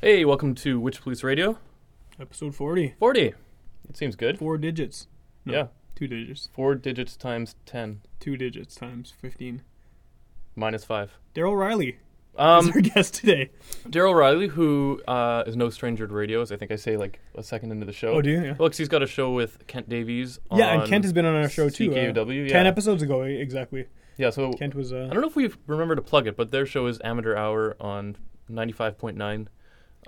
Hey, welcome to Witch Police Radio. Episode 40. 40. It seems good. Four digits. No, Yeah. Two digits. Four digits times 10 Two digits times 15. minus 5. Daryl Riley is Um, our guest today. Daryl Riley, who uh, is no stranger to radios, I think I say like a second into the show. Oh, do you? Yeah. 'cause he's got a show with Kent Davies. yeah, and on Kent has been on our show too. uh, CKUW, Ten episodes ago, exactly. Yeah, so Kent was. Uh, I don't know if we remember to plug it, but their show is Amateur Hour on 95.9.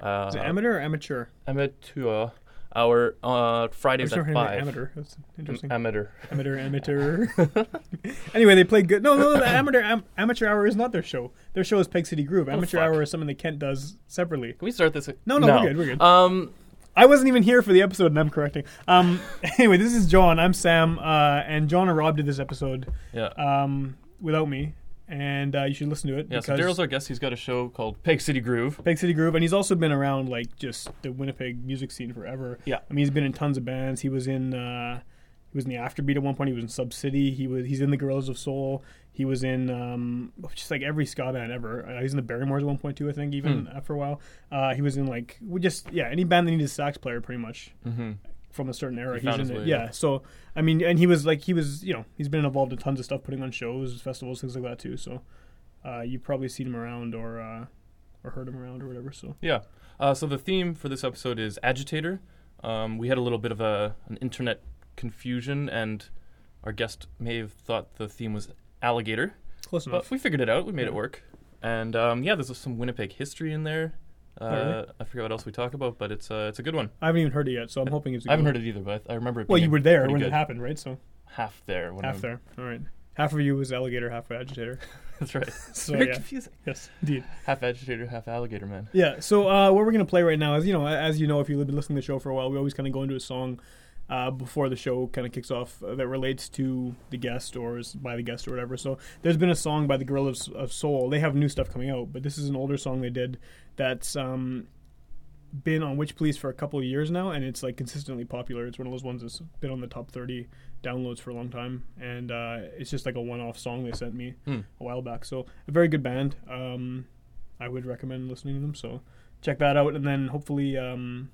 Uh, is it amateur or amateur? Amateur Hour uh, Fridays at 5. Amateur. That's interesting. Amateur. amateur, amateur. anyway, they played good. No, no, the amateur am, amateur hour is not their show. Their show is Peg City Groove. Amateur Oh, hour is something that Kent does separately. Can we start this? No, no, we're good, we're good. Um, I wasn't even here for the episode, and I'm correcting. Um, anyway, this is John. I'm Sam, uh, and John and Rob did this episode yeah. um, without me, and uh, you should listen to it. Yeah, so Daryl's our guest. He's got a show called Peg City Groove. Big City Groove, and he's also been around like just the Winnipeg music scene forever. Yeah. I mean, he's been in tons of bands. He was in uh, he was in the Afterbeat at one point. He was in Sub City. He was he's in the Gorillas of Soul. He was in um, just like every ska band ever. Uh, he was in the Barrymores at one point too. I think even Hmm. after a while. Uh, he was in like we just yeah any band that needed a sax player pretty much Mm-hmm. From a certain era. He He's in it. Yeah. yeah. So I mean, and he was like he was you know he's been involved in tons of stuff, putting on shows, festivals, things like that too. So uh, you've probably seen him around or uh, or heard him around or whatever. So Yeah. Uh, so the theme for this episode is agitator. Um, we had a little bit of a an internet confusion, and our guest may have thought the theme was alligator, close enough. but we figured it out. We made it work. And um, yeah, there's some Winnipeg history in there. Uh. I forget what else we talk about, but it's uh, it's a good one. I haven't even heard it yet, so I'm hoping it's. a I haven't good heard it either, but I remember it. Well, you were there when good. it happened, right? So Half there. When half I'm- there. All right. Half of you was alligator, half agitator. That's right. So very yeah, confusing. yes, indeed. Half agitator, half alligator, man. Yeah. So uh, what we're gonna play right now is, you know, as you know, if you've been listening to the show for a while, we always kind of go into a song uh, before the show kind of kicks off uh, that relates to the guest or is by the guest or whatever. So there's been a song by the Gorillas of Soul. They have new stuff coming out, but this is an older song they did that's um, been on Witch Police for a couple of years now, and it's like consistently popular. It's one of those ones that's been on the top 30 downloads for a long time, and uh, it's just like a one-off song they sent me Hmm. a while back. So a very good band. Um, I would recommend listening to them. So check that out, and then hopefully, um,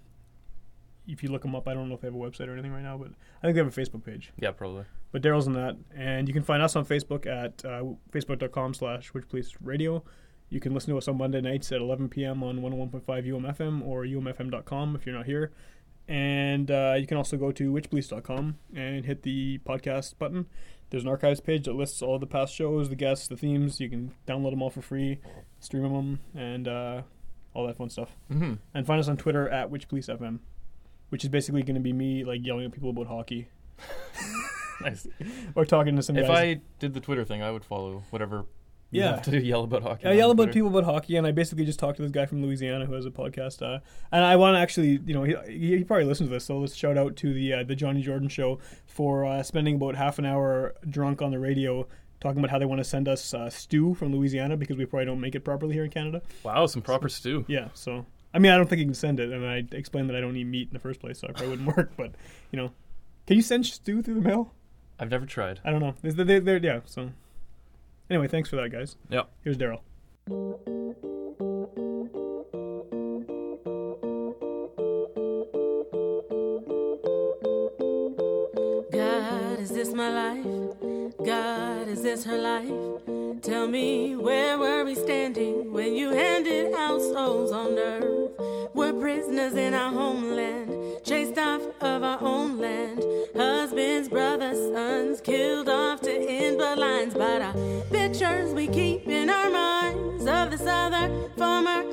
if you look them up, I don't know if they have a website or anything right now, but I think they have a Facebook page. Yeah, probably. But Daryl's in that, and you can find us on Facebook at uh, facebook.com/slash Witch Police Radio. You can listen to us on Monday nights at 11 p.m. on 101.5 UMFM or umfm.com if you're not here. And uh, you can also go to witchpolice.com and hit the podcast button. There's an archives page that lists all the past shows, the guests, the themes. You can download them all for free, stream them, and uh, all that fun stuff. Mm-hmm. And find us on Twitter at witchpolicefm, which is basically going to be me like yelling at people about hockey Nice. or talking to some If guys. I did the Twitter thing, I would follow whatever. You Yeah. have to yell about hockey. I yell about Twitter. people about hockey, and I basically just talk to this guy from Louisiana who has a podcast. Uh, and I want to actually, you know, he, he he probably listens to this, so let's shout out to the uh, the Johnny Jordan show for uh, spending about half an hour drunk on the radio talking about how they want to send us uh, stew from Louisiana because we probably don't make it properly here in Canada. Wow, some proper stew. Yeah, so I mean, I don't think you can send it, and I explained that I don't eat meat in the first place, so it probably wouldn't work. But you know, can you send stew through the mail? I've never tried. I don't know. They, they, they're, yeah. So anyway, thanks for that, guys. Yep. Here's Daryl. God, is this my life? God, is this her life? Tell me, where were we standing when you handed out souls on earth? We're prisoners in our homeland, chased off of our own land. Husbands, brothers, sons, killed off to end bloodlines. But our pictures we keep in our minds of this other former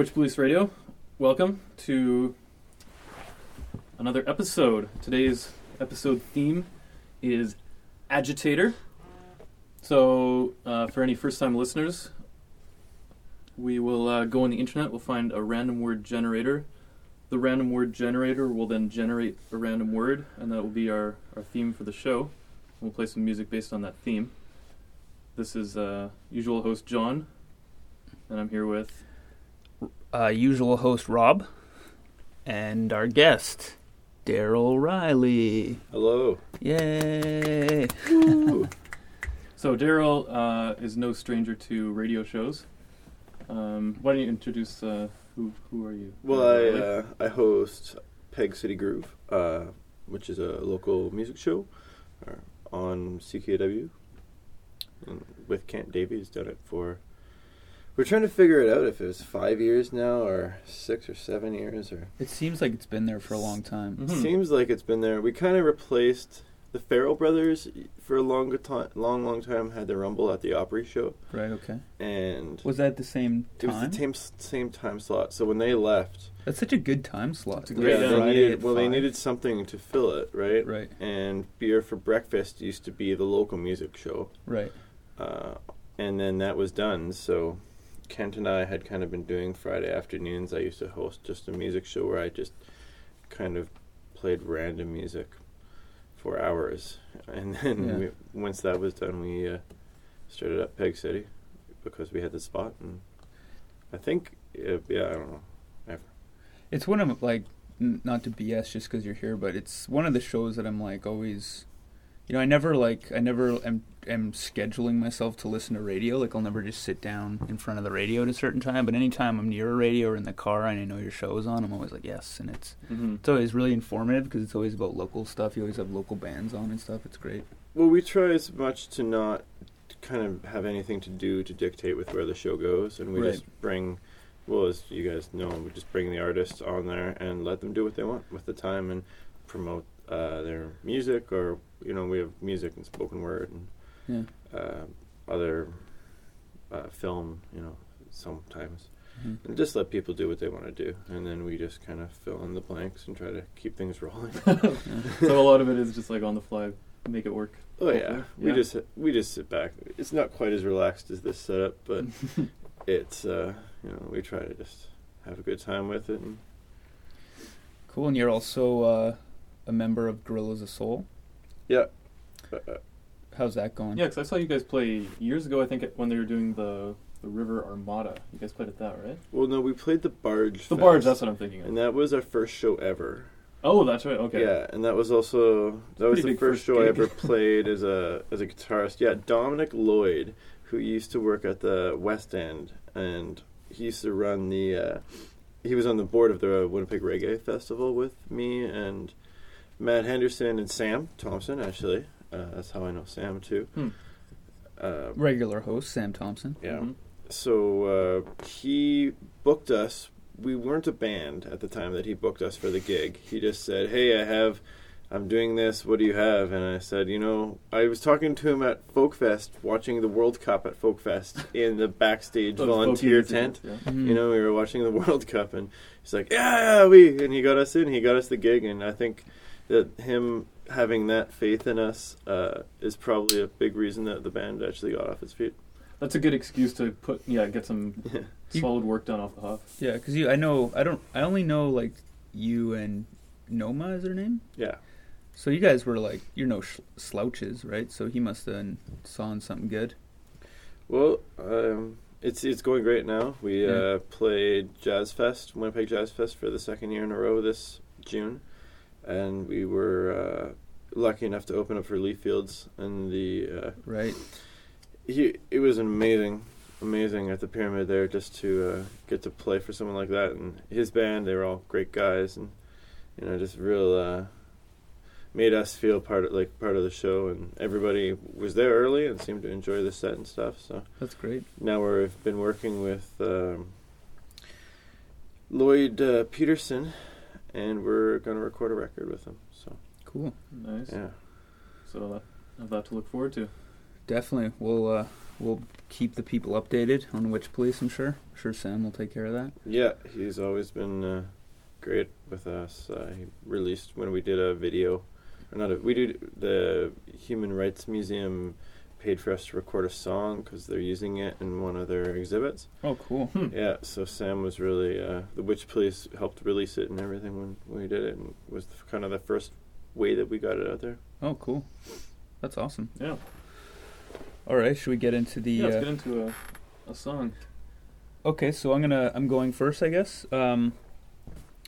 Witch Police Radio, welcome to another episode. Today's episode theme is agitator. So, uh, for any first time listeners, we will uh, go on the internet, we'll find a random word generator. The random word generator will then generate a random word, and that will be our, our theme for the show. We'll play some music based on that theme. This is uh, usual host John, and I'm here with uh, usual host Rob, and our guest Daryl Riley. Hello. Yay! So Daryl uh, is no stranger to radio shows. Um, why don't you introduce uh, who who are you? Well, I uh, I host Peg City Groove, uh, which is a local music show uh, on CKW and with Kent Davies. Done it for. We're trying to figure it out if it was five years now or six or seven years or. It seems like it's been there for a long time. Mhm. Seems like it's been there. We kind of replaced the Farrell brothers for a long time. Long, long time had the Rumble at the Opry show, Right? Okay. and Was that the same time? it was time? the same same time slot. So when they left, That's such a good time slot. It's a great yeah, they needed, at well, they needed something to fill it, right? Right. And Beer for Breakfast used to be the local music show, Right. uh, and then that was done. So Kent and I had kind of been doing Friday afternoons. I used to host just a music show where I just kind of played random music for hours, and then Yeah. we, once that was done, we uh, started up Peg City because we had the spot, and I think, uh, yeah, I don't know. It's one of like n- not to BS just because you're here, but it's one of the shows that I'm like always. You know, I never like I never am am scheduling myself to listen to radio. Like I'll never just sit down in front of the radio at a certain time. But anytime I'm near a radio or in the car and I know your show is on, I'm always like yes. And it's hmm it's always really informative because it's always about local stuff. You always have local bands on and stuff. It's great. Well, we try as much to not kind of have anything to do to dictate with where the show goes, and we Right. just bring, well, as you guys know, we just bring the artists on there and let them do what they want with the time and promote uh, their music, or you know, we have music and spoken word and Yeah. uh, other uh, film, you know, sometimes. Mhm. And just let people do what they want to do, and then we just kind of fill in the blanks and try to keep things rolling. so a lot of it is just like on the fly, make it work. Oh yeah. Hopefully. we Yeah. just we just sit back. It's not quite as relaxed as this setup, but it's uh, you know we try to just have a good time with it. And Cool. And you're also uh, a member of Gorillas of Soul. yeah, uh, uh, How's that going? Yeah, because I saw you guys play years ago. I think when they were doing the the River Armada. You guys played at that, right? well, no, we played the barge. The Fest, Barge. That's what I'm thinking. and that was our first show ever. Oh, that's right. Okay. Yeah, and that was also that was the first first show I ever played as a as a guitarist. Yeah, Dominic Lloyd, who used to work at the West End, and he used to run the. Uh, he was on the board of the Winnipeg Reggae Festival with me and Matt Henderson and Sam Thompson. Actually, uh, that's how I know Sam too. Hmm. Uh, Regular host Sam Thompson. yeah. Mhm. So uh, he booked us. We weren't a band at the time that he booked us for the gig. He just said, "Hey, I have, I'm doing this. What do you have?" And I said, "You know, I was talking to him at Folkfest, watching the World Cup at Folkfest in the backstage volunteer tent. Yeah. Mhm. You know, we were watching the World Cup, and he's like, "Yeah, yeah, we," and he got us in. He got us the gig, and I think that him having that faith in us uh, is probably a big reason that the band actually got off its feet. That's a good excuse to put yeah get some Yeah. Solid work done off the huff. Yeah, because you, I know, I don't, I only know like you and Noma is her name. Yeah. So you guys were like, you're no sh- slouches, right? So he must have saw in something good. Well, um, it's it's going great now. We Yeah. uh, played Jazz Fest, Winnipeg Jazz Fest, for the second year in a row this June, and we were uh, lucky enough to open up for Lee Fields, and the uh, Right. he it was amazing, amazing at the Pyramid there just to uh, get to play for someone like that, and his band they were all great guys, and you know just real. Uh, made us feel part of like part of the show, and everybody was there early and seemed to enjoy the set and stuff. So That's great. now we've been working with um, Lloyd uh, Peterson, and we're going to record a record with him. So Cool. Nice. yeah, So that, have that to look forward to. Definitely. We'll uh, we'll keep the people updated on which police. I'm sure. I'm sure Sam will take care of that. yeah, he's always been uh, great with us. Uh, he released when we did a video, or not a, we did the Human Rights Museum paid for us to record a song because they're using it in one of their exhibits. Oh, cool. Yeah, so Sam was really uh, the Witch Police helped release it and everything when, when we did it, and was kind of the first way that we got it out there. Oh, cool. That's awesome. Yeah. All right. Should we get into the? yeah, let's uh, get into a, a song. Okay, so I'm gonna I'm going first, I guess. Um,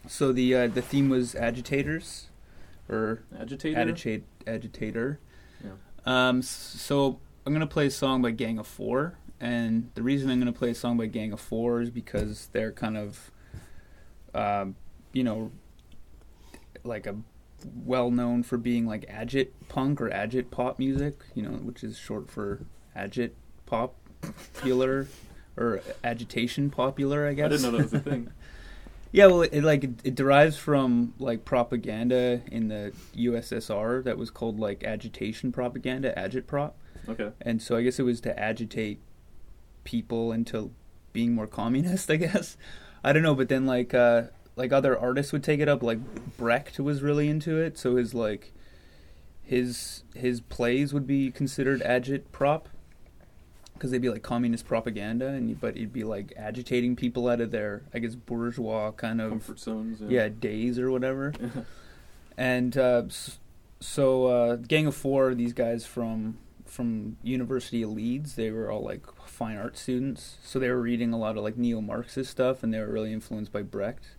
so the uh, the theme was agitators, or Agitator. agitate agitator. Yeah. Um, so I'm gonna play a song by Gang of Four, and the reason I'm gonna play a song by Gang of Four is because they're kind of, um, you know, like a well known for being like agit punk or agit pop music, you know, which is short for agit pop popular or agitation popular, I guess. I didn't know that was a thing. Yeah, well, it, like it, it derives from like propaganda in the USSR that was called like agitation propaganda, agitprop, Okay. and so I guess it was to agitate people into being more communist. I guess I don't know, but then like uh, like other artists would take it up. Like Brecht was really into it, so his like his his plays would be considered agitprop because they'd be like communist propaganda, and but it'd be like agitating people out of their I guess bourgeois kind of Comfort zones. yeah days or whatever. and uh, so uh, Gang of Four, these guys from from University of Leeds, they were all like fine art students, so they were reading a lot of like neo-Marxist stuff, and they were really influenced by Brecht.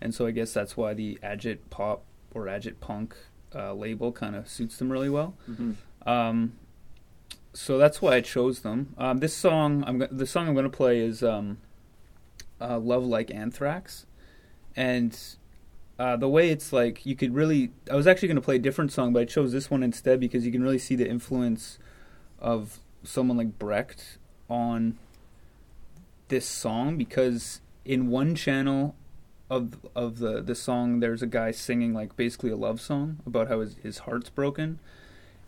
And so I guess that's why the agit pop or agit punk uh, label kind of suits them really well. hmm Um, so that's why I chose them. Um, this song, I'm the song I'm going to play is um, uh, "Love Like Anthrax," and uh, the way it's like you could really. I was actually going to play a different song, but I chose this one instead because you can really see the influence of someone like Brecht on this song because in one channel of of the the song there's a guy singing like basically a love song about how his, his heart's broken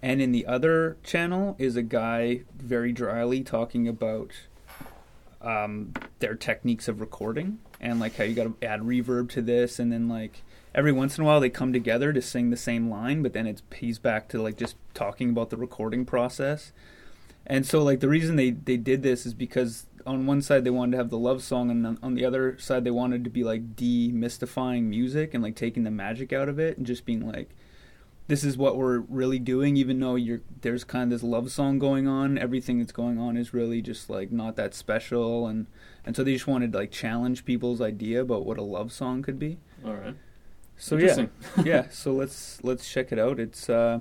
and in the other channel is a guy very dryly talking about um, their techniques of recording and like how you got to add reverb to this, and then like every once in a while they come together to sing the same line, but then it's he's back to like just talking about the recording process. And so like the reason they they did this is because on one side they wanted to have the love song, and on, on the other side they wanted to be like demystifying music and like taking the magic out of it and just being like this is what we're really doing even though you're there's kind of this love song going on. Everything that's going on is really just like not that special and and so they just wanted to like challenge people's idea about what a love song could be. All right. so yeah. Yeah so let's let's check it out. It's uh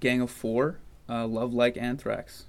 gang of four uh love like anthrax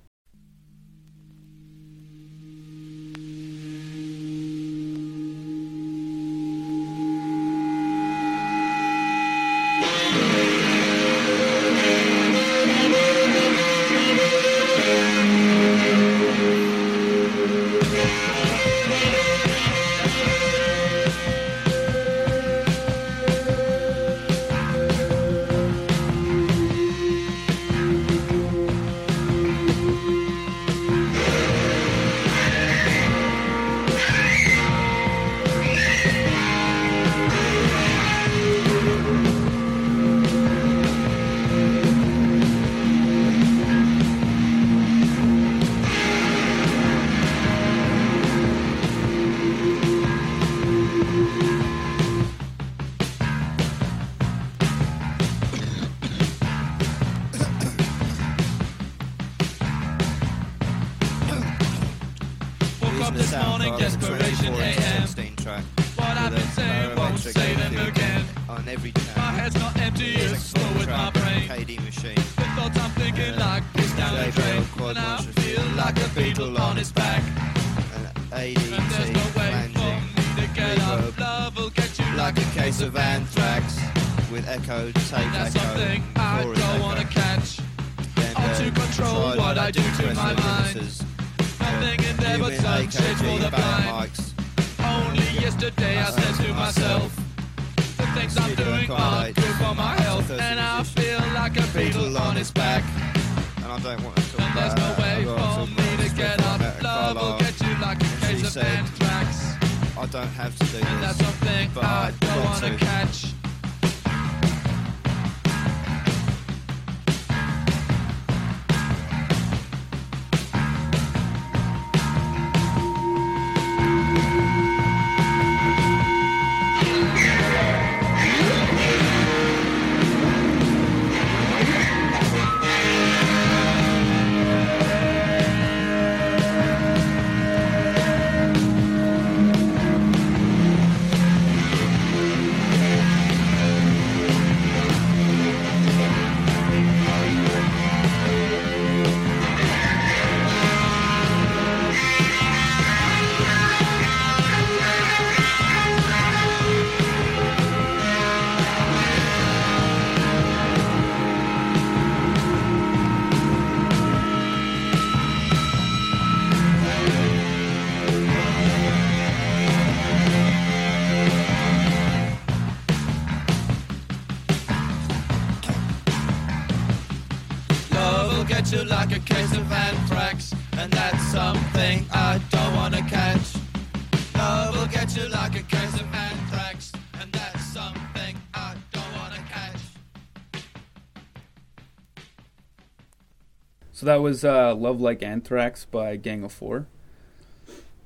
that was uh, "Love Like Anthrax" by Gang of Four.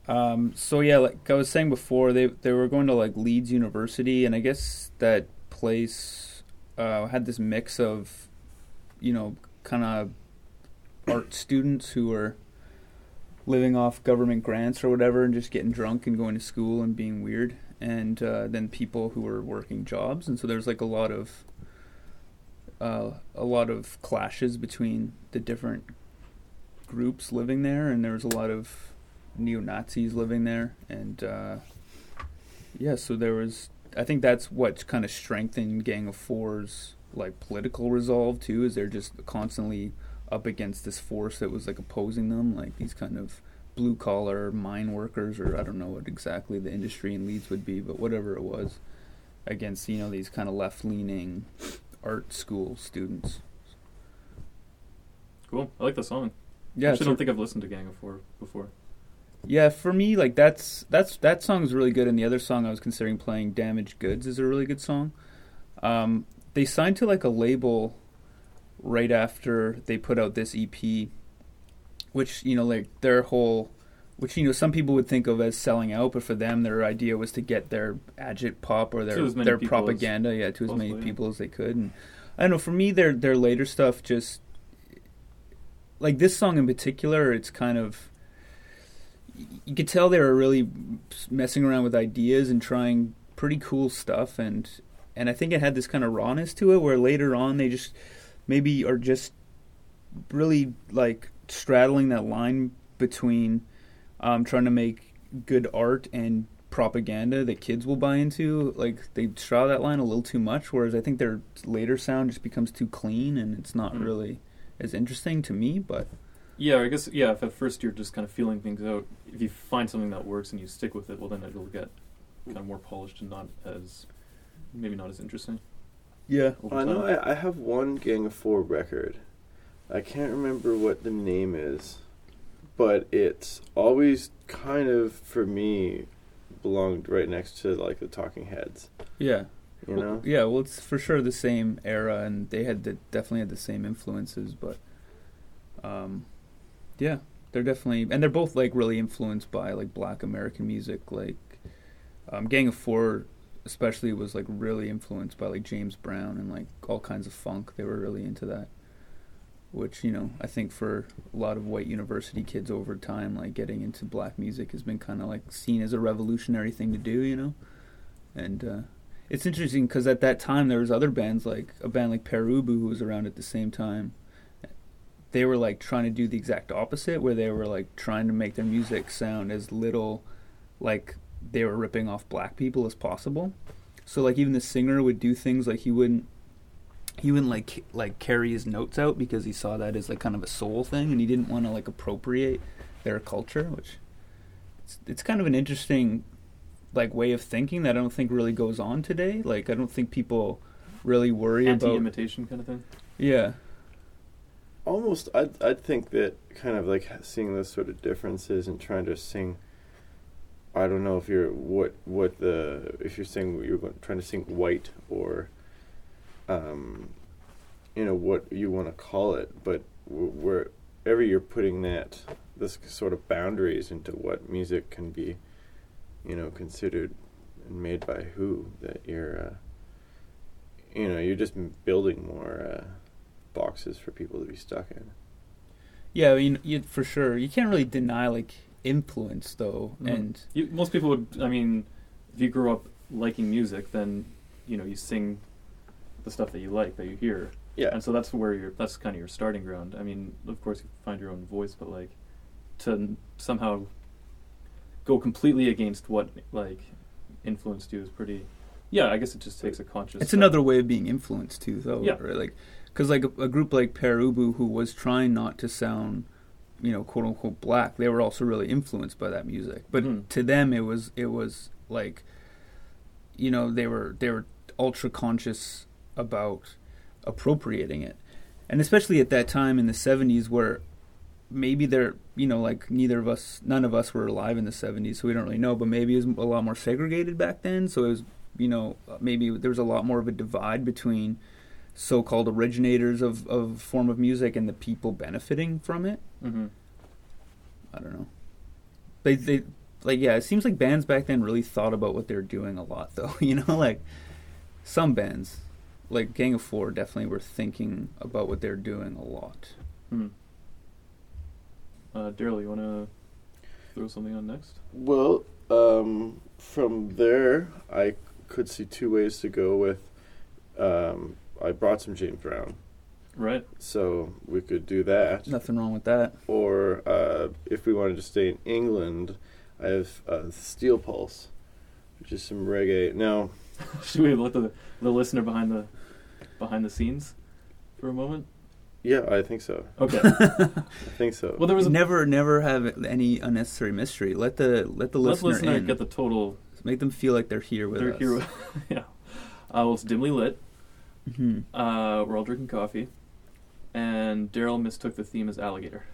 Um, so yeah, like I was saying before, they they were going to like Leeds University, and I guess that place uh, had this mix of, you know, kind of art students who were living off government grants or whatever, and just getting drunk and going to school and being weird, and uh, then people who were working jobs, and so there's like a lot of uh, a lot of clashes between the different groups living there, and there was a lot of neo Nazis living there, and uh, yeah, so there was. I think that's what kind of strengthened Gang of Four's like political resolve too, is they're just constantly up against this force that was like opposing them, like these kind of blue collar mine workers, or I don't know what exactly the industry in Leeds would be, but whatever it was, against you know these kind of left leaning art school students. Cool. I like the song. Yeah, I actually don't think I've listened to Gang of Four before. Yeah, for me, like that's that's that song is really good, and the other song I was considering playing, "Damaged Goods," is a really good song. Um, they signed to like a label right after they put out this EP, which you know, like their whole, which you know, some people would think of as selling out, but for them, their idea was to get their agit pop or their To as many their as propaganda, yeah, to as many yeah. people as they could. And I don't know, for me, their their later stuff just like this song in particular, it's kind of you could tell they were really messing around with ideas and trying pretty cool stuff and and I think it had this kind of rawness to it where later on they just maybe are just really like straddling that line between um, trying to make good art and propaganda that kids will buy into like they straddle that line a little too much whereas I think their later sound just becomes too clean and it's not Mm. really as interesting to me but Yeah, I guess yeah. If at first you're just kind of feeling things out, if you find something that works and you stick with it, well, then it'll get kind of more polished and not as maybe not as interesting. yeah Over I know I, I have one Gang of Four record. I can't remember what the name is, but it's always kind of for me belonged right next to like the Talking Heads. yeah You Well, know, yeah, well, it's for sure the same era, and they had the, definitely had the same influences, but um, yeah, they're definitely, and they're both like really influenced by like Black American music. Like um, Gang of Four, especially, was like really influenced by like James Brown and like all kinds of funk. They were really into that, which you know I think for a lot of white university kids over time, like getting into black music has been kind of like seen as a revolutionary thing to do. You know, and uh, it's interesting because at that time there was other bands like a band like Pere Ubu who was around at the same time. They were like trying to do the exact opposite, where they were like trying to make their music sound as little like they were ripping off black people as possible. So like even the singer would do things like he wouldn't he wouldn't like like carry his notes out because he saw that as like kind of a soul thing and he didn't want to like appropriate their culture, which it's, it's kind of an interesting like way of thinking that I don't think really goes on today. Like I don't think people really worry about Anti-imitation kind of thing. yeah. almost I'd, I'd think that kind of like seeing those sort of differences and trying to sing I don't know if you're what what the if you're saying you're trying to sing white or um you know what you want to call it but wh- wherever you're putting that this sort of boundaries into what music can be you know considered and made by who that you're uh, you know you're just building more uh, boxes for people to be stuck in. Yeah, I mean, you, for sure. You can't really deny like influence though, Mhm. and You, most people would. I mean, if you grew up liking music, then you know you sing the stuff that you like that you hear, Yeah, and so that's where your that's kind of your starting ground. I mean, of course, you find your own voice, but like to n- somehow go completely against what like influenced you is pretty. Yeah, I guess it just takes a conscious. it's uh, another way of being influenced too, though. Yeah. Right? Like, because like a, a group like Pere Ubu, who was trying not to sound, you know, quote unquote black, they were also really influenced by that music. But Mhm. to them, it was it was like, you know, they were they were ultra conscious about appropriating it, and especially at that time in the '70s, where maybe they're you know like neither of us none of us were alive in the 70s so we don't really know but maybe it was a lot more segregated back then so it was you know maybe there was a lot more of a divide between so-called originators of of form of music and the people benefiting from it. Hmm i don't know. They they like yeah it seems like bands back then really thought about what they were doing a lot though you know like some bands like gang of four definitely were thinking about what they're doing a lot hmm Uh, Daryl, you want to throw something on next? Well, um, from there, I could see two ways to go with. Um, I brought some James Brown, Right. so we could do that. nothing wrong with that Or uh, if we wanted to stay in England, I have uh, Steel Pulse, which is some reggae. Now, Should we let the the listener behind the behind the scenes for a moment? yeah, I think so. Okay. I think so. well, there was a never never have any unnecessary mystery let the let the let's listener, listener in get the total. make them feel like they're here with They're us here. With, yeah. Uh, well, it's dimly lit. hmm Uh, we're all drinking coffee, and Daryl mistook the theme as alligator.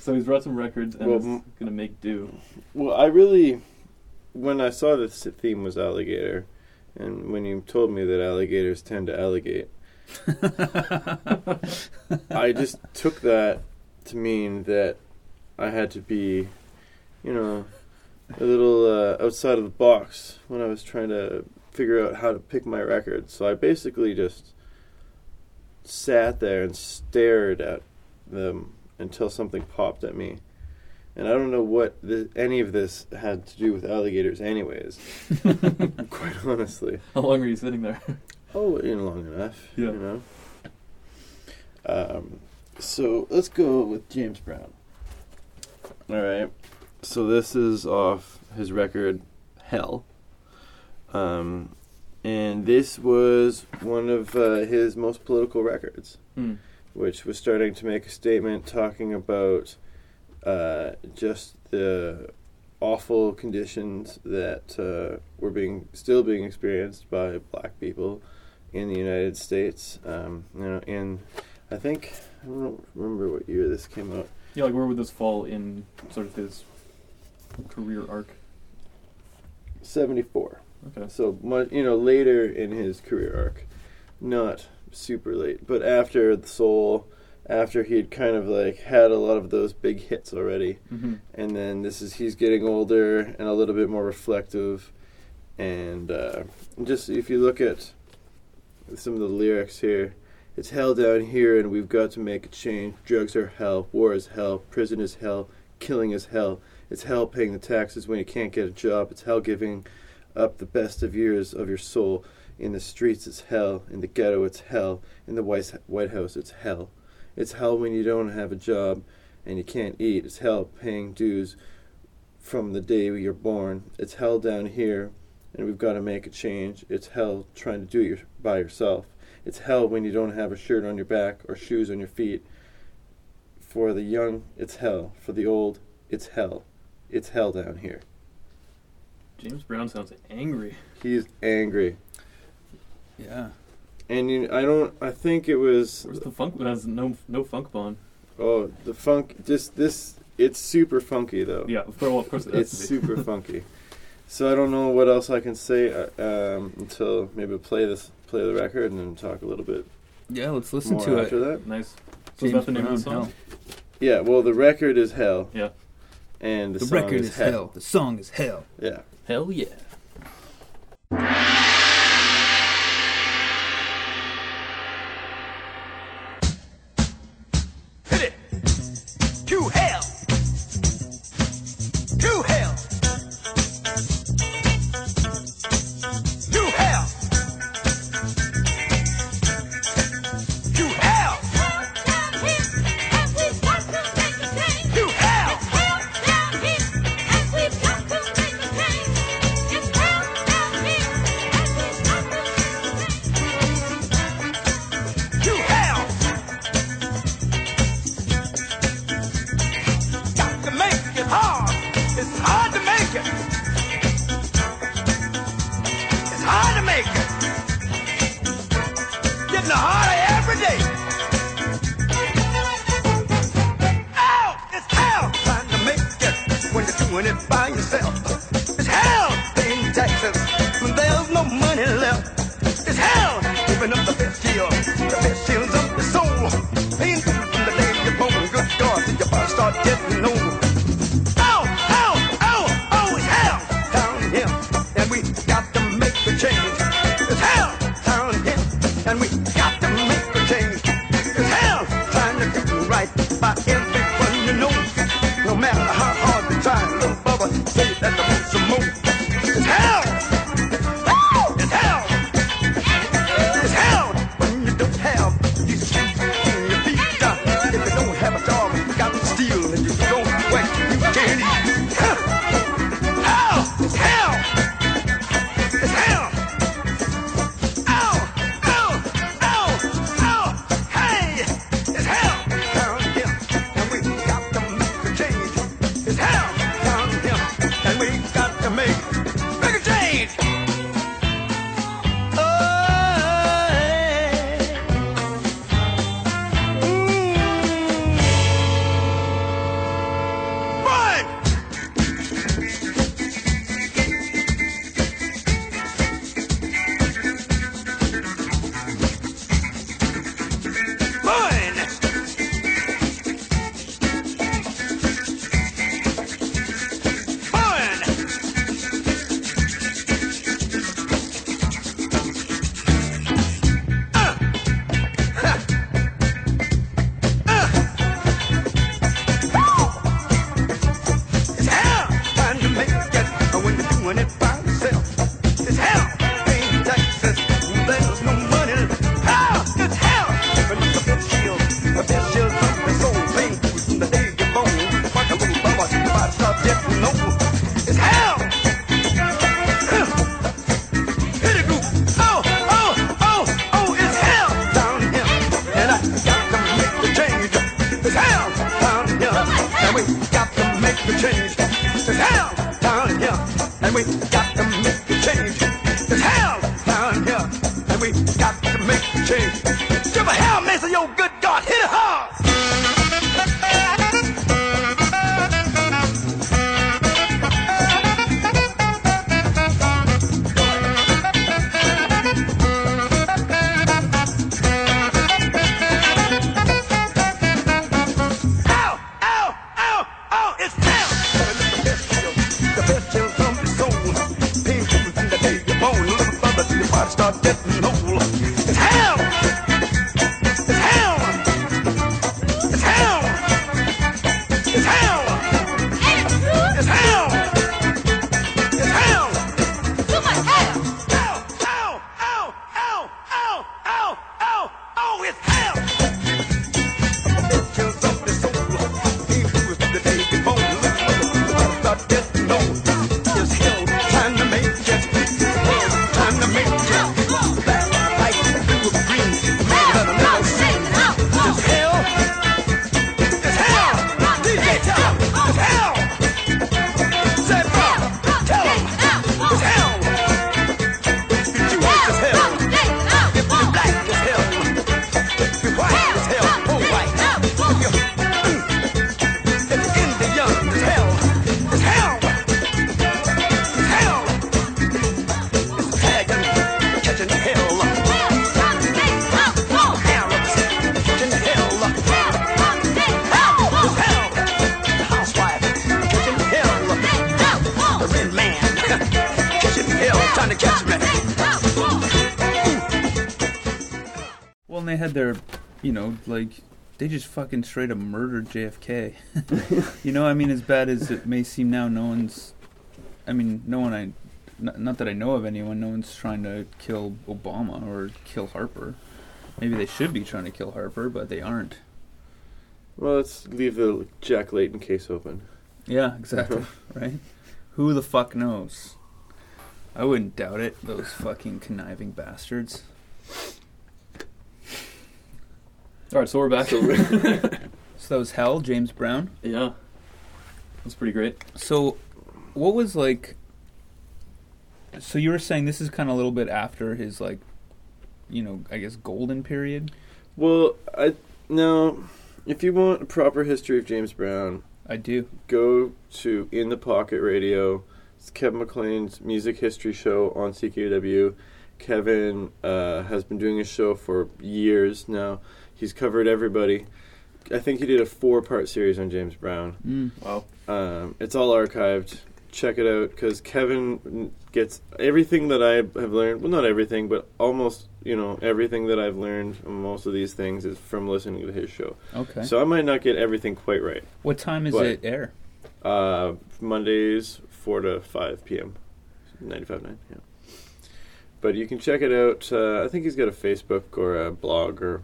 so he's brought some records and Well, is m- gonna make do. Well, I really, when I saw this theme was alligator, and when you told me that alligators tend to alligate, I just took that to mean that I had to be, you know, a little uh, outside of the box when I was trying to figure out how to pick my records. So I basically just sat there and stared at them until something popped at me. And I don't know what any of this had to do with alligators, anyways. quite honestly. How long were you sitting there? Oh, you know, long enough. Yeah. You know. Um, so let's go with James Brown. All right. So this is off his record Hell. Um, and this was one of uh, his most political records, Hmm. which was starting to make a statement talking about uh, just the awful conditions that uh, were being still being experienced by black people in the United States. Um, you know, in I think I don't remember what year this came out. Yeah, like where would this fall in sort of his career arc? Seventy four. Okay. So much, you know, later in his career arc, not super late, but after the Soul, after he'd kind of like had a lot of those big hits already, hmm and then this is he's getting older and a little bit more reflective, and uh, just if you look at some of the lyrics here, it's hell down here, and we've got to make a change. Drugs are hell, war is hell, prison is hell, killing is hell. It's hell paying the taxes when you can't get a job. It's hell giving up the best of years of your soul. In the streets, it's hell. In the ghetto, it's hell. In the White White House, it's hell. It's hell when you don't have a job and you can't eat. It's hell paying dues from the day you're born. It's hell down here and we've got to make a change. It's hell trying to do it your, by yourself. It's hell when you don't have a shirt on your back or shoes on your feet. For the young, it's hell. For the old, it's hell. It's hell down here. James Brown sounds angry. He's angry. Yeah. And you, I don't. I think it was. Where's the funk? Has no no funk bond. Oh, the funk. Just this. It's super funky though. Yeah, of course. Well, of course it it's super funky. So I don't know what else I can say uh, um, until maybe play this, play the record, and then talk a little bit Yeah, let's listen more to after it. that. Nice. So is that the name of the Brown, song? Hell. Yeah. Well, the record is hell. Yeah. And the, The song record is is hell. The song is hell. Yeah. Hell yeah. Had their, you know, like they just fucking straight up murdered JFK. you know, I mean, as bad as it may seem now, no one's. I mean, no one I, not, not that I know of anyone. No one's trying to kill Obama or kill Harper. Maybe they should be trying to kill Harper, but they aren't. Well, let's leave the Jack Layton case open. Yeah, exactly. right? Who the fuck knows? I wouldn't doubt it. Those fucking conniving bastards. All right, so we're back. So that was Hell, James Brown. yeah, that's pretty great. So, what was like? So you were saying this is kind of a little bit after his like, you know, I guess golden period. Well, I no. If you want a proper history of James Brown, I do. go to In the Pocket Radio. It's Kevin McLean's music history show on CKUW. Kevin uh, has been doing a show for years now. He's covered everybody. I think he did a four-part series on James Brown. Mm. Wow. Um, it's all archived. Check it out because Kevin gets everything that I have learned. Well, not everything, but almost you know everything that I've learned. on Most of these things is from listening to his show. Okay. So I might not get everything quite right. what time is What? it air? Uh, Mondays, 4 to 5 p.m. 95.9, yeah. But you can check it out. Uh, I think he's got a Facebook or a blog or,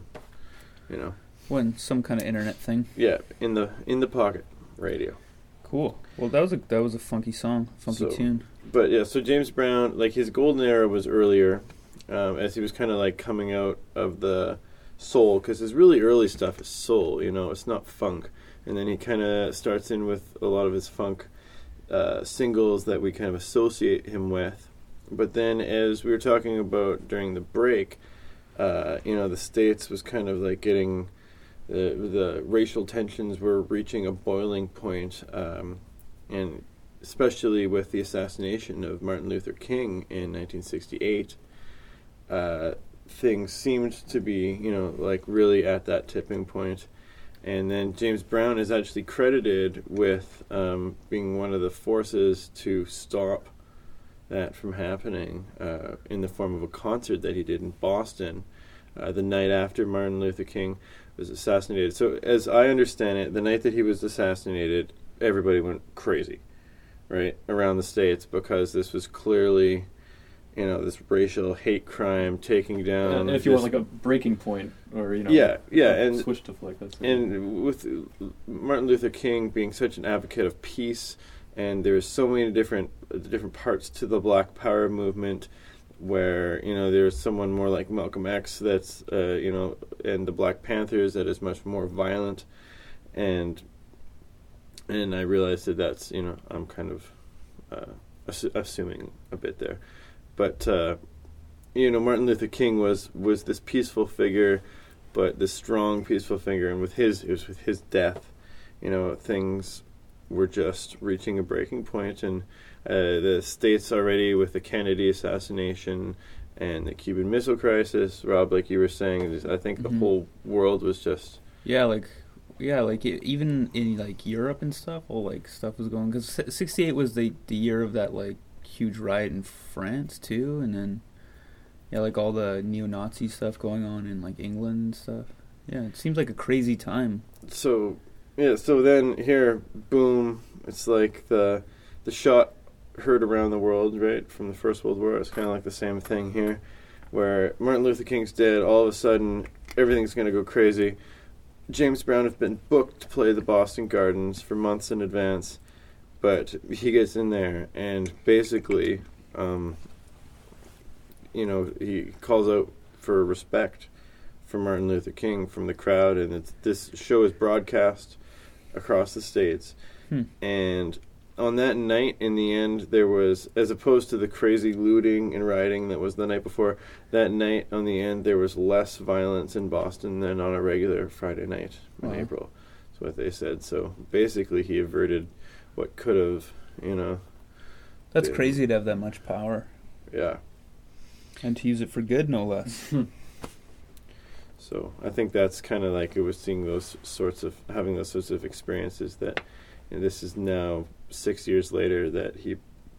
you know, When some kind of internet thing. yeah, in the in the pocket radio. Cool. Well, that was a that was a funky song, funky So- tune. But yeah, so James Brown, like his golden era was earlier, um, as he was kind of like coming out of the soul, because his really early stuff is soul, you know, it's not funk. And then he kind of starts in with a lot of his funk uh, singles that we kind of associate him with. But then, as we were talking about during the break, uh, you know, the states was kind of like getting the the racial tensions were reaching a boiling point, um, and especially with the assassination of Martin Luther King in 1968, uh, things seemed to be, you know, like really at that tipping point. And then James Brown is actually credited with um, being one of the forces to stop that from happening uh, in the form of a concert that he did in Boston uh, the night after Martin Luther King was assassinated. So, as I understand it, the night that he was assassinated, everybody went crazy, right, around the states because this was clearly, you know, this racial hate crime taking down. and if you want like a breaking point, or you know, yeah, yeah, and switch to like that. and with Martin Luther King being such an advocate of peace, and there's so many different different parts to the Black Power movement, where you know there's someone more like Malcolm X that's uh, you know, and the Black Panthers that is much more violent, and and I realized that that's you know I'm kind of uh, assu- assuming a bit there, but uh, you know Martin Luther King was was this peaceful figure but this strong, peaceful figure, and with his, it was with his death, you know, things were just reaching a breaking point, and uh, the states already with the Kennedy assassination and the Cuban Missile Crisis, Rob, like you were saying, I think the Mhm. whole world was just Yeah, like yeah, like e- even in like Europe and stuff, all like stuff was going because '68 was the the year of that like huge riot in France too, and then yeah, like all the neo-Nazi stuff going on in like England and stuff. Yeah, it seems like a crazy time. so yeah so then here boom it's like the the shot heard around the world right from the first world war. It's kind of like the same thing here where martin luther king's dead all of a sudden everything's going to go crazy. James brown has been booked to play the boston gardens for months in advance but he gets in there and basically um, you know he calls out for respect for Martin Luther King from the crowd, and this show is broadcast across the states. Hmm. And on that night, in the end, there was, as opposed to the crazy looting and rioting that was the night before, that night on the end, there was less violence in Boston than on a regular Friday night in Wow. April. That's what they said. So basically, he averted what could have, you know, That's Yeah. crazy to have that much power yeah. and to use it for good, no less. So I think that's kind of like it was seeing those sorts of having those sorts of experiences that you know, this is now six years later that he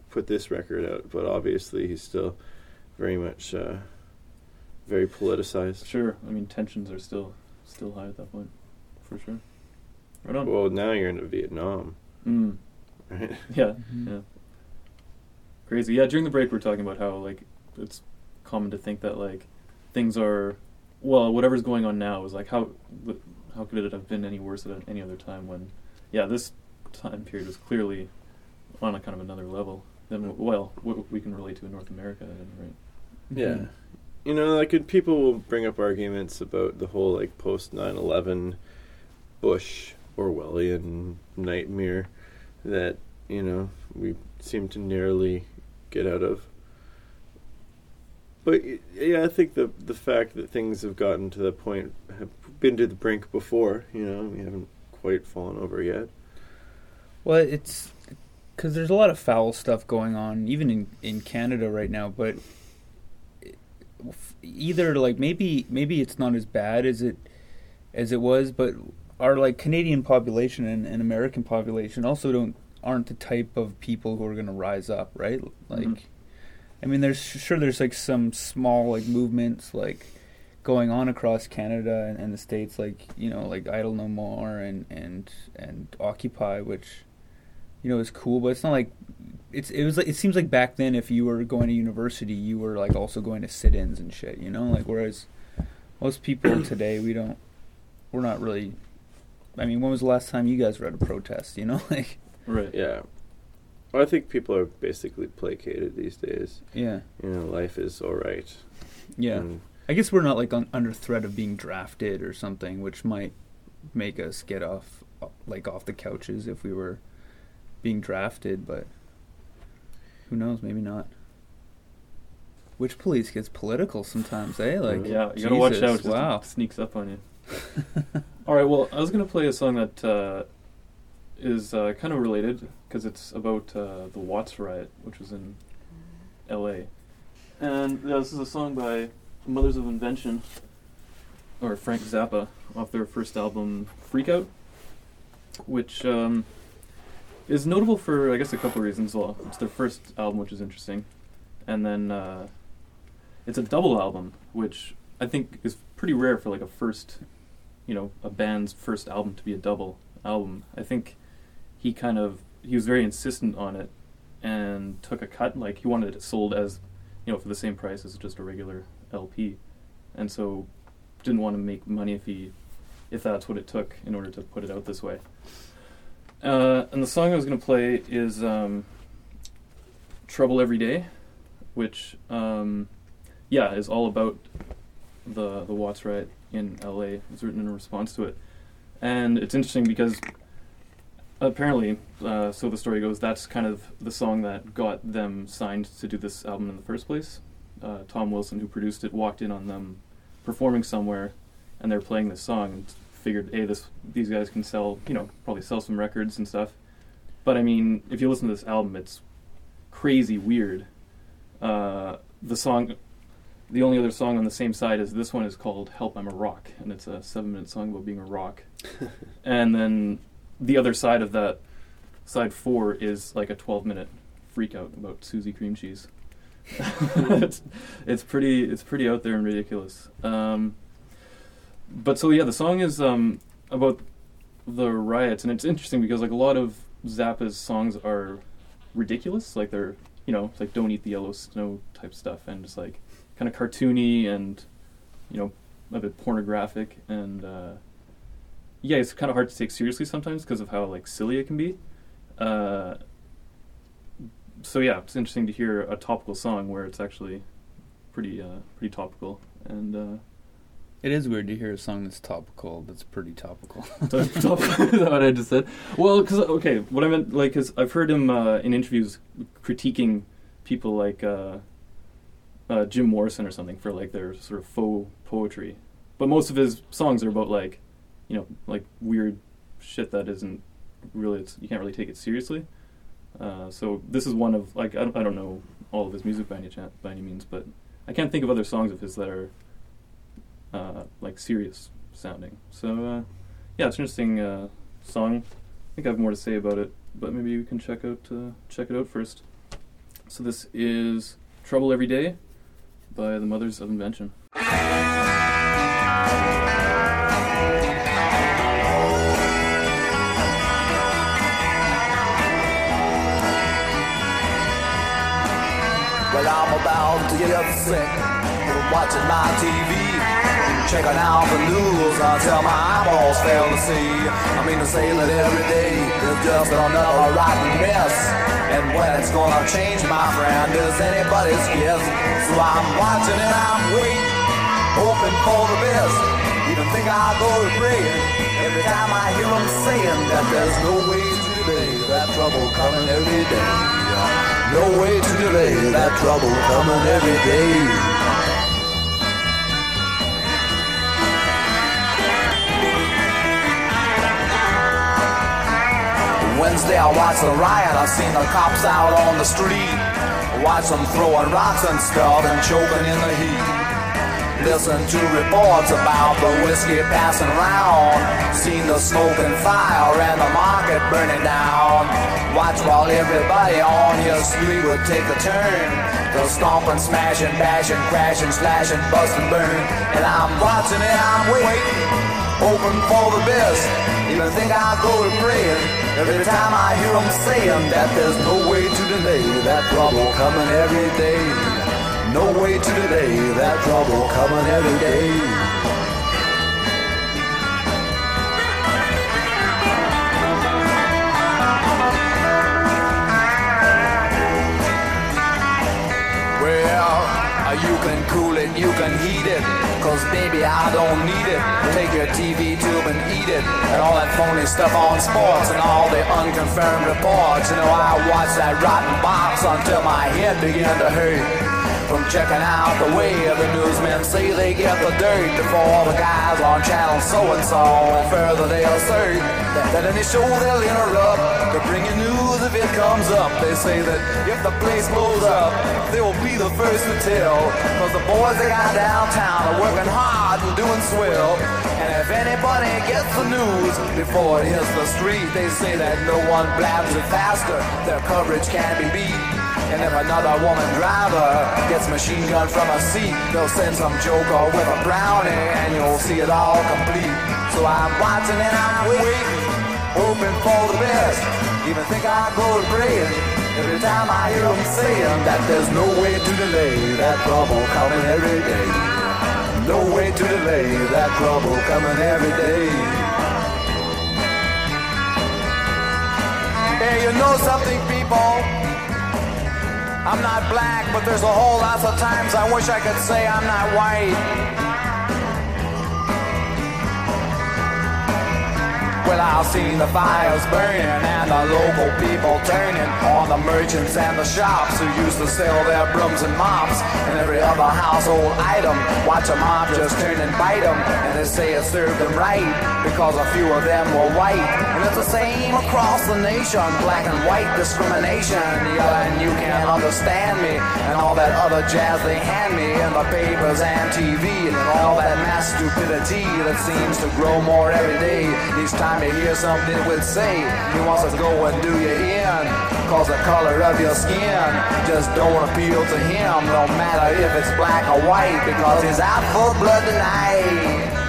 put this record out, but obviously he's still very much uh, very politicized. Sure. I mean, tensions are still still high at that point, for sure. Right on. Well, now you're into Vietnam, Mm. right? Yeah. Mhm. Yeah. Crazy. Yeah. During the break, we are talking about how like it's common to think that like things are well, whatever's going on now is like how how could it have been any worse at any other time when yeah this time period was clearly on a kind of another level than well what we can relate to in North America at any rate. Yeah. You know, like and people will bring up arguments about the whole like post 9/11 Bush Orwellian nightmare that, you know, we seem to narrowly get out of. But yeah, I think the the fact that things have gotten to the point have been to the brink before, you know, we haven't quite fallen over yet. Well, it's because there's a lot of foul stuff going on, even in in Canada right now. But either like maybe maybe it's not as bad as it as it was, but our like Canadian population and, and American population also don't aren't the type of people who are going to rise up, right? Like, Mhm. I mean, there's sure there's like some small like movements like going on across Canada and, and the states, like you know, like Idle No More and and and Occupy, which you know is cool, but it's not like it's it was like it seems like back then if you were going to university, you were like also going to sit-ins and shit, you know, like whereas most people today we don't we're not really. I mean, when was the last time you guys were at a protest? You know, like Right. Yeah. Well, I think people are basically placated these days. yeah, You know, life is all right. yeah. And I guess we're not like un- under threat of being drafted or something, which might make us get off like off the couches if we were being drafted. But who knows? Maybe not. Which police gets political sometimes, eh? Like, yeah, you gotta watch out. Wow. It sneaks up on you. All right. Well, I was gonna play a song that uh, is uh, kind of related because it's about uh, the Watts riot, which was in L.A. And yeah, this is a song by Mothers of Invention, or Frank Zappa, off their first album, Freak Out, which um, is notable for I guess a couple reasons. Well, it's their first album, which is interesting, and then uh, it's a double album, which I think is pretty rare for like a first, you know, a band's first album to be a double album. I think he kind of he was very insistent on it and took a cut. Like he wanted it sold as, you know, for the same price as just a regular LP, and so didn't want to make money if he, if that's what it took in order to put it out this way. Uh, and the song I was going to play is um, "Trouble Every Day," which um, yeah is all about the the Watts riot in L.A. It was written in response to it, and it's interesting because apparently, uh, so the story goes, that's kind of the song that got them signed to do this album in the first place. Uh, Tom Wilson, who produced it, walked in on them performing somewhere, and they're playing this song, and figured, hey, this these guys can sell, you know, probably sell some records and stuff. But I mean, if you listen to this album, it's crazy weird. Uh, the song the only other song on the same side is this one is called "Help I'm a Rock," and it's a seven-minute song about being a rock. and then the other side of that, side four, is like a twelve-minute freak out about Susie Cream Cheese. it's, it's pretty it's pretty out there and ridiculous. Um, but so yeah, the song is um, about the riots, and it's interesting because like a lot of Zappa's songs are ridiculous, like they're you know it's like "Don't Eat the Yellow Snow" type stuff, and just like kind of cartoony and you know a bit pornographic and uh, yeah it's kind of hard to take seriously sometimes because of how like silly it can be uh, so yeah it's interesting to hear a topical song where it's actually pretty uh, pretty topical and uh, it is weird to hear a song that's topical. That's pretty topical. Is that what I just said? Well, because okay, what I meant like is I've heard him uh, in interviews critiquing people like uh, uh, Jim Morrison or something for like their sort of faux poetry, but most of his songs are about like, you know, like weird shit that isn't really you can't really take it seriously. Uh, so this is one of like I don't, I don't know all of his music by any chan by any means, but I can't think of other songs of his that are uh, like serious sounding. So uh, yeah, it's an interesting uh, song. I think I have more to say about it, but maybe we can check out uh, check it out first. So this is "Trouble Every Day" by the Mothers of Invention. Well, I'm about to get sick from watching my TV. Checking out the news until my eyeballs fail to see. I mean to say that every day is just another rotten mess. And when it's gonna change, my friend, is anybody's guess. So I'm watching and I'm waiting, hoping for the best. Even think I'll go to praying every time I hear them saying that there's no way to delay that trouble coming every day. No way to delay that trouble coming every day. Wednesday I watched the riot, I seen the cops out on the street. Watch them throwing rocks and stuff and choking in the heat. Listen to reports about the whiskey passing around. Seen the smoke and fire and the market burning down. Watch while everybody on your street would take a turn. They'll stomp and smash and bash and crash and slash and bust and burn. And I'm watching and I'm waiting, hoping for the best. Even think I'll go to praying every time I hear them saying that there's no way to delay that trouble coming every day. No way to delay that trouble coming every day. Uh, you can cool it, you can heat it. Cause baby, I don't need it. Take your TV tube and eat it. And all that phony stuff on sports and all the unconfirmed reports. You know, I watched that rotten box until my head began to hurt. Checking out the way the newsmen say they get the dirt before the guys on channel so and so. And further they assert that any show they'll interrupt to bring you news if it comes up. They say that if the place blows up, they will be the first to tell. Cause the boys they got downtown are working hard and doing swell. And if anybody gets the news before it hits the street, they say that no one blabs it faster. Their coverage can't be beat. And if another woman driver gets machine gun from a seat, they'll send some joker with a brownie and you'll see it all complete. So I'm watching and I'm waiting, hoping for the best. Even think I'll go to praying every time I hear them saying that there's no way to delay that trouble coming every day. No way to delay that trouble coming every day. Hey, you know something, people? I'm not black, but there's a whole lot of times I wish I could say I'm not white. Well, I've seen the fires burning and the local people turning on the merchants and the shops who used to sell their brooms and mops and every other household item. Watch a mob just turn and bite them, and they say it served them right because a few of them were white. And it's the same across the nation, black and white discrimination. Yeah, and you can't understand me and all that other jazz they hand me in the papers and TV and all that mass stupidity that seems to grow more every day. Each time you hear something would say, he wants to go and do you in. Cause the color of your skin just don't appeal to him, no matter if it's black or white, because he's out for blood tonight.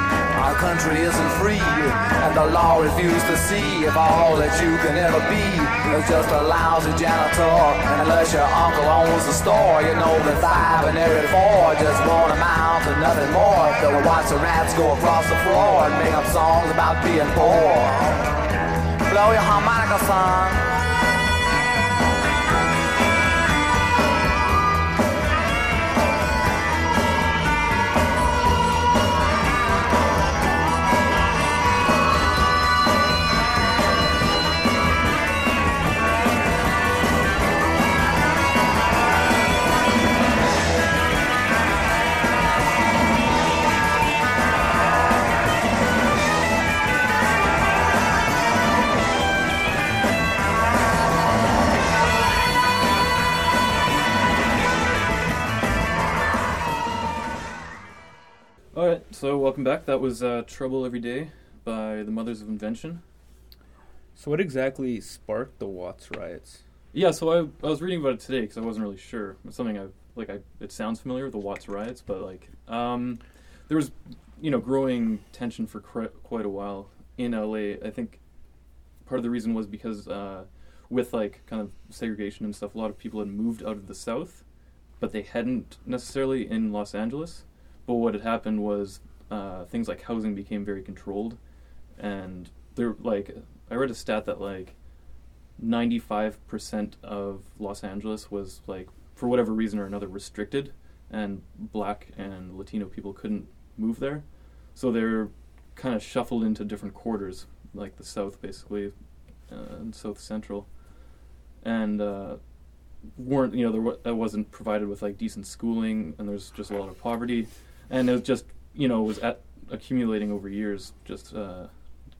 Our country isn't free, and the law refuses to see if all that you can ever be is just a lousy janitor. And unless your uncle owns the store, you know that five and every four just won't amount to nothing more. They'll watch the rats go across the floor and make up songs about being poor. Blow your harmonica, son. So welcome back. That was uh, "Trouble Every Day" by the Mothers of Invention. So what exactly sparked the Watts riots? Yeah, so I, I was reading about it today because I wasn't really sure. It's something I like. I it sounds familiar, the Watts riots, but like um, there was you know growing tension for cri- quite a while in LA. I think part of the reason was because uh, with like kind of segregation and stuff, a lot of people had moved out of the South, but they hadn't necessarily in Los Angeles. But what had happened was uh, things like housing became very controlled, and there like I read a stat that like 95% of Los Angeles was like for whatever reason or another restricted and black and latino people couldn't move there. So they're kind of shuffled into different quarters like the south basically uh, and south central. And uh, weren't you know there that wasn't provided with like decent schooling and there's just a lot of poverty. And it was just you know was at accumulating over years just uh,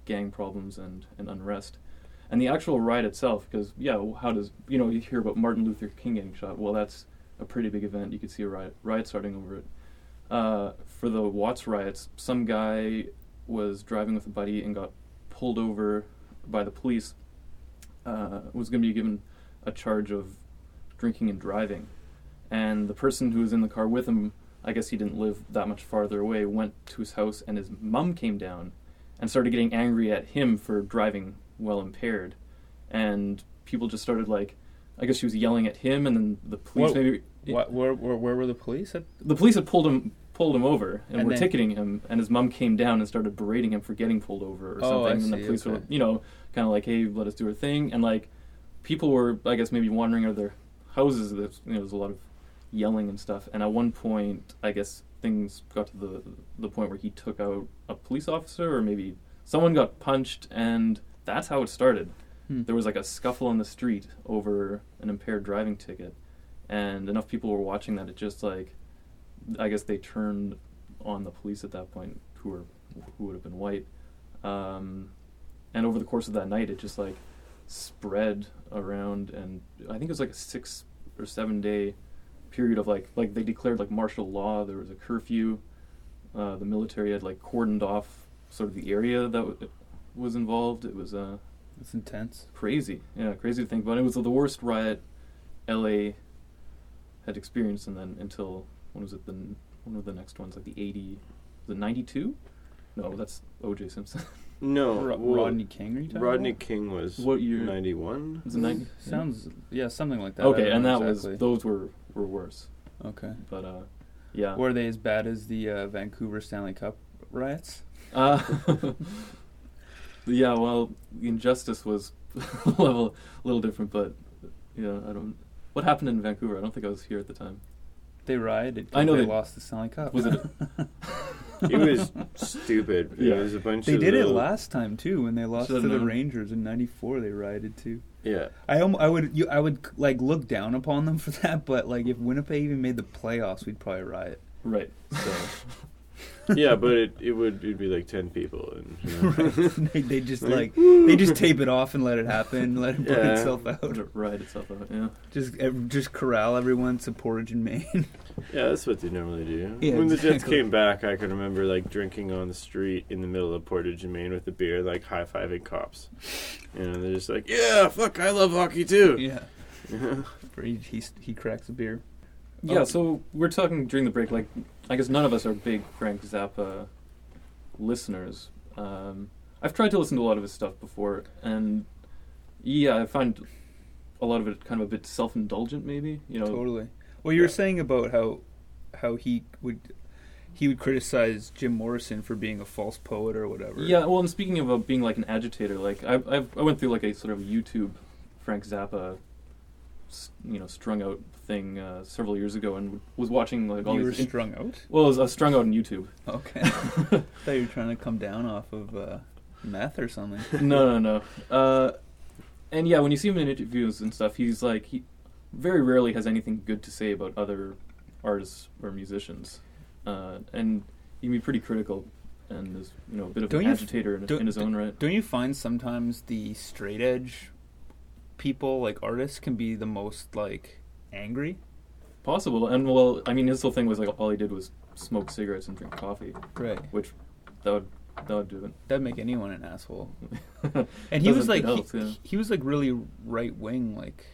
gang problems and, and unrest and the actual riot itself, because yeah, how does you know you hear about Martin Luther King getting shot? Well, that's a pretty big event. You could see a riot riot starting over it. Uh, for the Watts riots, some guy was driving with a buddy and got pulled over by the police. Uh, was going to be given a charge of drinking and driving, and the person who was in the car with him, I guess he didn't live that much farther away, went to his house, and his mum came down and started getting angry at him for driving well impaired, and people just started like, I guess she was yelling at him, and then the police What- maybe What, where, where, where were the police? At? the police had pulled him pulled him over and, And were then- ticketing him, and his mom came down and started berating him for getting pulled over or Oh, I something, and the see, police were you know kind of like, hey, let us do our thing, and like people were I guess maybe wandering out of their houses. There's you know there's a lot of yelling and stuff, and at one point I guess things got to the the point where he took out a police officer or maybe someone got punched, and that's how it started. Hmm. There was like a scuffle on the street over an impaired driving ticket, and enough people were watching that it just like, I guess they turned on the police at that point, who were who would have been white, um, and over the course of that night, it just like spread around, and I think it was like a six or seven day period of like like they declared like martial law. There was a curfew. Uh, the military had like cordoned off sort of the area that w- was involved. It was uh, It's intense. crazy. Yeah, crazy to think about. It was the worst riot LA had experienced, and then until when was it? The n- one of the next ones, like the eighty, the ninety two. No, that's O.J. Simpson. No, Ro- well, Rodney King, are you talking Rodney about? King was What year? 91. Ninety? Sounds yeah, something like that. Okay, and that exactly. was those were were worse. okay. But uh, yeah. Were they as bad as the uh, Vancouver Stanley Cup riots? Uh, yeah, well, injustice was a level a little different, but yeah, I don't. What happened in Vancouver? I don't think I was here at the time. They rioted. I know they, they- lost the Stanley Cup. Was it- It was stupid. Yeah. It was a bunch they of did it last time too when they lost to the known. Rangers in '94. They rioted too. Yeah. I I would you, I would like look down upon them for that, but like if Winnipeg even made the playoffs, we'd probably riot. Right. So yeah, but it, it would it'd be like 10 people. And, you know. they, they just like they just tape it off and let it happen, let it burn itself out. let it ride itself out. Yeah. Just just corral everyone to Portage and Main. Yeah, that's what they normally do. Yeah, when the Jets came back, I can remember like drinking on the street in the middle of Portage and Main with a beer, like high fiving cops. You know, they're just like, "Yeah, fuck, I love hockey too." yeah, he, he he cracks a beer. Yeah, Oh. so we're talking during the break. Like, I guess none of us are big Frank Zappa listeners. Um, I've tried to listen to a lot of his stuff before, and yeah, I find a lot of it kind of a bit self-indulgent, maybe. You know, Totally. Well, you were Yeah. saying about how how he would he would criticize Jim Morrison for being a false poet or whatever. Yeah, well, and speaking of uh, being like an agitator, like I, I've, I went through like a sort of YouTube Frank Zappa, you know, strung out thing uh, several years ago, and was watching like all you were these. in- strung out. well, I was, I was strung out on YouTube. Okay. I thought you were trying to come down off of uh, meth or something. no, no, no. Uh, and yeah, when you see him in interviews and stuff, he's like he very rarely has anything good to say about other artists or musicians, uh, and he can be pretty critical and is you know a bit of Don't an agitator in, in his own right. Don't you find sometimes the straight edge people, like artists, can be the most like angry? Possible, and well, I mean, his whole thing was like all he did was smoke cigarettes and drink coffee, Right. which that would that would do it. That'd make anyone an asshole. And he was like, helps, he, yeah. he was like really right wing. Like,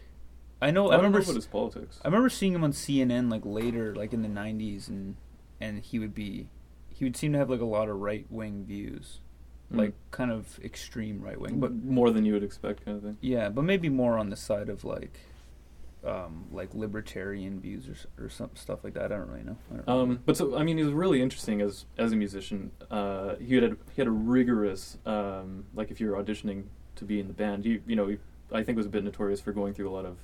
I know. I, I, remember. know his politics. I remember seeing him on CNN like later, like in the '90s, and and he would be, he would seem to have like a lot of right wing views, Mm. like kind of extreme right wing, but more than you would expect, kind of thing. yeah, but maybe more on the side of like, um, like libertarian views or or some stuff like that. I don't really know. Don't Um, but so I mean, he was really interesting as as a musician. Uh, he had a, he had a rigorous um, like if you're auditioning to be in the band, you you know, he, I think was a bit notorious for going through a lot of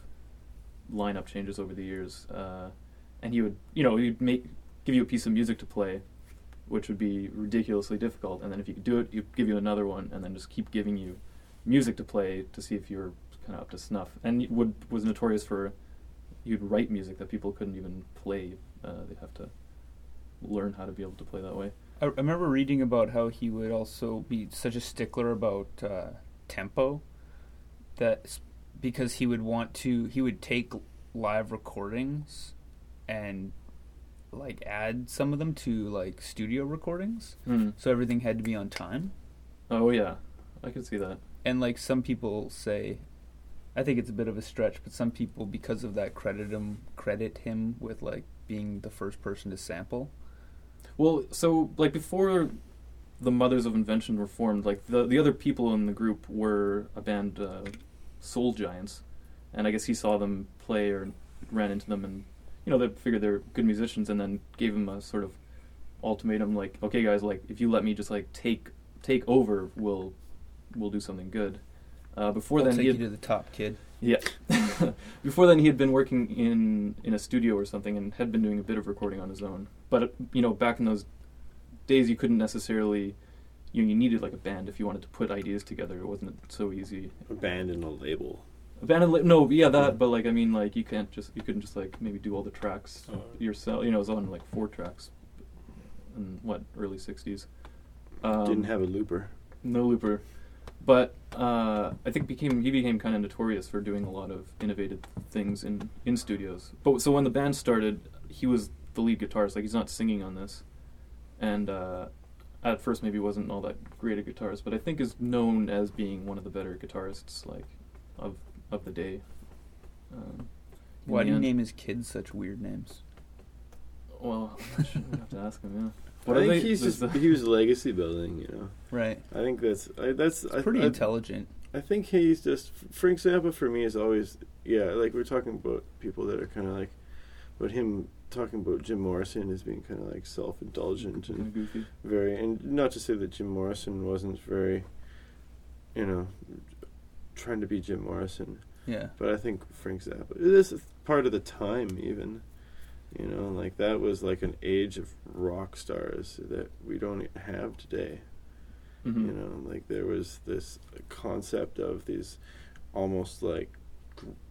lineup changes over the years. Uh, and he would you know he'd make give you a piece of music to play, which would be ridiculously difficult. And then if you could do it, he'd give you another one, and then just keep giving you music to play to see if you're kind of up to snuff. And he would was notorious for you'd write music that people couldn't even play. Uh, they'd have to learn how to be able to play that way. I, I remember reading about how he would also be such a stickler about uh, tempo that because he would want to he would take live recordings and like add some of them to like studio recordings so everything had to be on time Oh yeah, I could see that. and like some people say I think it's a bit of a stretch but some people because of that credit him credit him with like being the first person to sample Well, so like before the Mothers of Invention were formed, like the the other people in the group were a band, uh, Soul Giants, and I guess he saw them play or ran into them, and you know they figured they're good musicians, and then gave him a sort of ultimatum, like, okay, guys, like if you let me just like take take over, we'll we'll do something good. Uh, before I'll then, take he you had, to the top kid Yeah. Before then, he had been working in in a studio or something, and had been doing a bit of recording on his own. But you know, back in those days, you couldn't necessarily. You, know, you needed like a band if you wanted to put ideas together. It wasn't so easy. A band and a label. A band, and li- no, yeah, that. But like, I mean, like, you can't just you couldn't just like maybe do all the tracks Oh. yourself. You know, it was on like four tracks. In what early '60s. Um, Didn't have a looper. no looper, but uh, I think became he became kind of notorious for doing a lot of innovative things in in studios. But so when the band started, he was the lead guitarist. Like he's not singing on this, and uh, at first maybe wasn't all that great a guitarist, but I think is known as being one of the better guitarists like of of the day. Um, why do you name his kids such weird names Well, I have to ask him. Yeah. I think they- he's just the- he was legacy building. You know, right I think that's I, that's I, pretty I, intelligent I think he's just Frank Zappa for me is always yeah like we're talking about people that are kind of like, but him talking about Jim Morrison as being kind of like self indulgent kinda and goofy. very and not to say that Jim Morrison wasn't very, you know, trying to be Jim Morrison, yeah but I think Frank Zappa this is part of the time even. You know, like that was like an age of rock stars that we don't have today. Mhm. You know, like there was this concept of these almost like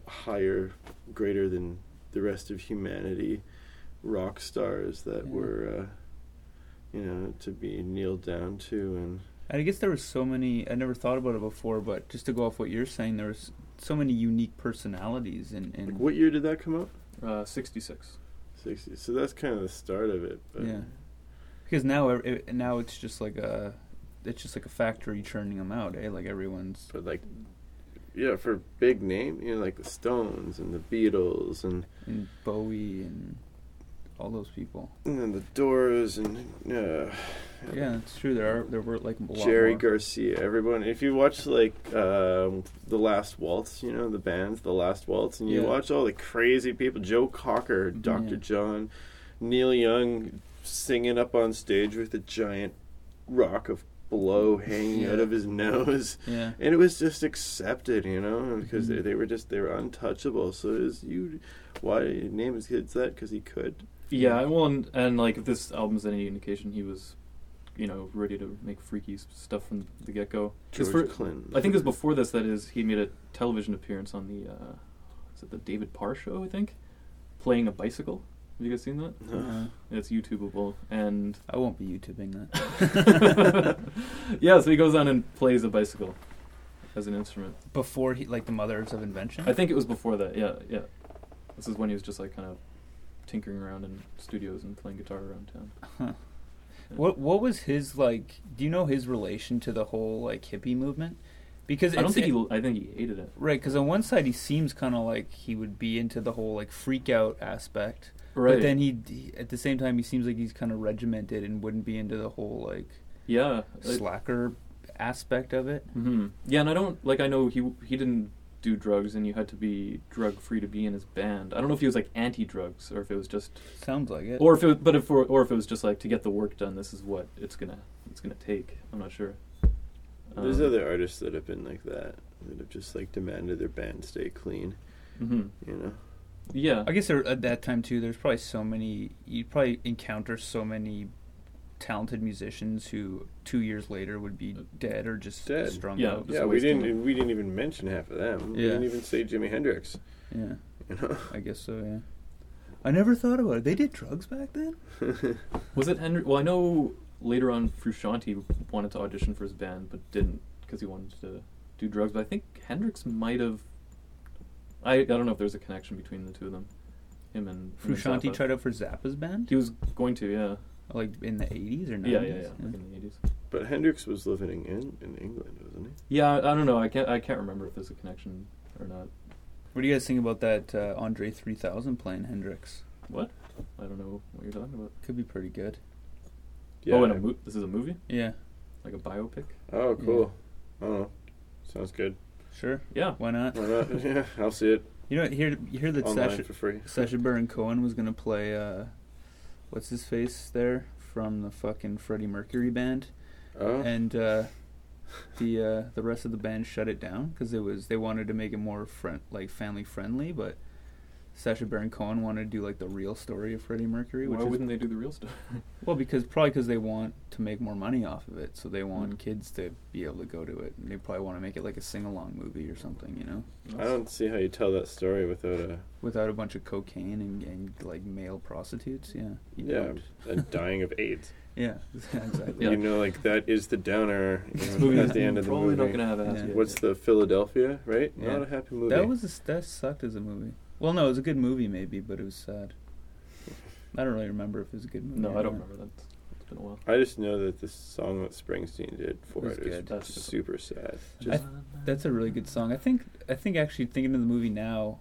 higher, greater than the rest of humanity rock stars that Yeah. were, uh, you know, to be kneeled down to. And I guess there was so many. I never thought about it before, but just to go off what you're saying, there was so many unique personalities and like, what year did that come up? Uh, Sixty-six. 60. So that's kind of the start of it. But yeah, because now it, now it's just like a it's just like a factory churning them out, eh? Like everyone's But like, yeah, for big name, you know, like the Stones and the Beatles and and Bowie and all those people. and then the Doors and uh, Yeah, it's true. There are there were like Jerry more. Garcia, everyone. If you watch like um, the Last Waltz, you know the bands, the Last Waltz, and you Yeah. watch all the crazy people, Joe Cocker, Doctor Yeah. John, Neil Young, singing up on stage with a giant rock of blow hanging out of his nose, Yeah. and it was just accepted, you know, because they, Mhm. they were just they were untouchable. So is you, why name his kids that? Because he could. Yeah, well, and, and like if this album's any indication, he was, you know, ready to make freaky stuff from the get go. George Clinton. I think it was before this. That is, he made a television appearance on the, uh, is it the David Parr show? I think, playing a bicycle. Have you guys seen that? Uh, It's YouTubeable, and I won't be YouTubing that. yeah, so he goes on and plays a bicycle as an instrument. Before he like the Mothers of Invention. I think it was before that. Yeah, yeah. This is when he was just like kind of tinkering around in studios and playing guitar around town. Huh. What what was his like? Do you know his relation to the whole like hippie movement? Because I don't think it- he. I think he hated it. Right, because on one side he seems kind of like he would be into the whole like freak out aspect, Right. but then he, he at the same time he seems like he's kind of regimented and wouldn't be into the whole like Yeah. slacker aspect of it. hmm Yeah, and I don't like. I know he he didn't do drugs, and you had to be drug free to be in his band. I don't know if he was like anti drugs or if it was just, Sounds like it. or if it, but if or, or if it was just like to get the work done. This is what it's gonna it's gonna take. I'm not sure. There's Um, other artists that have been like that, that have just like demanded their band stay clean. mhm. You know. Yeah. I guess there, at that time too, there's probably so many. You'd probably encounter so many talented musicians who two years later would be dead or just Dead. strung Yeah, out. Yeah, we didn't. We didn't even mention half of them. Yeah. We didn't even say Jimi Hendrix. Yeah, You know. I guess so. Yeah. I never thought about it. They did drugs back then. Was it Henry? Well, I know later on Frusciante wanted to audition for his band, but didn't because he wanted to do drugs. But I think Hendrix might have. I I don't know if there's a connection between the two of them, him and him and Frusciante tried out for Zappa's band, He was going to, yeah, like in the '80s or '90s. yeah, yeah, yeah, like in the eighties. but Hendrix was living in in England, wasn't he? Yeah, I, I don't know. I can't. I can't remember if there's a connection or not. What do you guys think about that uh, Andre 3000 playing Hendrix? What? I don't know what you're talking about. Could be pretty good. Oh, in a mo- this is a movie, Yeah, like a biopic. Oh, cool. Oh, sounds good. sure. Yeah. Why not? Why not? yeah, I'll see it You know, here you hear that online Sasha for free. Sacha Baron Cohen was gonna play uh, what's his face there from the fucking Freddie Mercury band, Oh, and uh, the uh, the rest of the band shut it down because it was they wanted to make it more friend like family friendly, but Sacha Baron Cohen wanted to do like the real story of Freddie Mercury, which Why wouldn't they do the real story? well because probably because they want to make more money off of it, so they want Mm. kids to be able to go to it. And they probably want to make it like a sing along movie or something, you know, I don't see how you tell that story without a without a bunch of cocaine and, and like male prostitutes. Yeah, yeah, don't. dying of AIDS. Yeah, exactly. Yeah. You know, like that is the downer you know, movie at the end of the movie. probably movie. not gonna have a happy Yeah. What's the Philadelphia? Right? Yeah. Not a happy movie. That was a, that sucked as a movie. Well, no, it was a good movie maybe, but it was sad. I don't really remember if it was a good movie. No, I don't remember that. It's been a while. I just know that the song that Springsteen did for Was it is good. That's good. super sad. I Just th- that's a really good song. I think I think actually thinking of the movie now,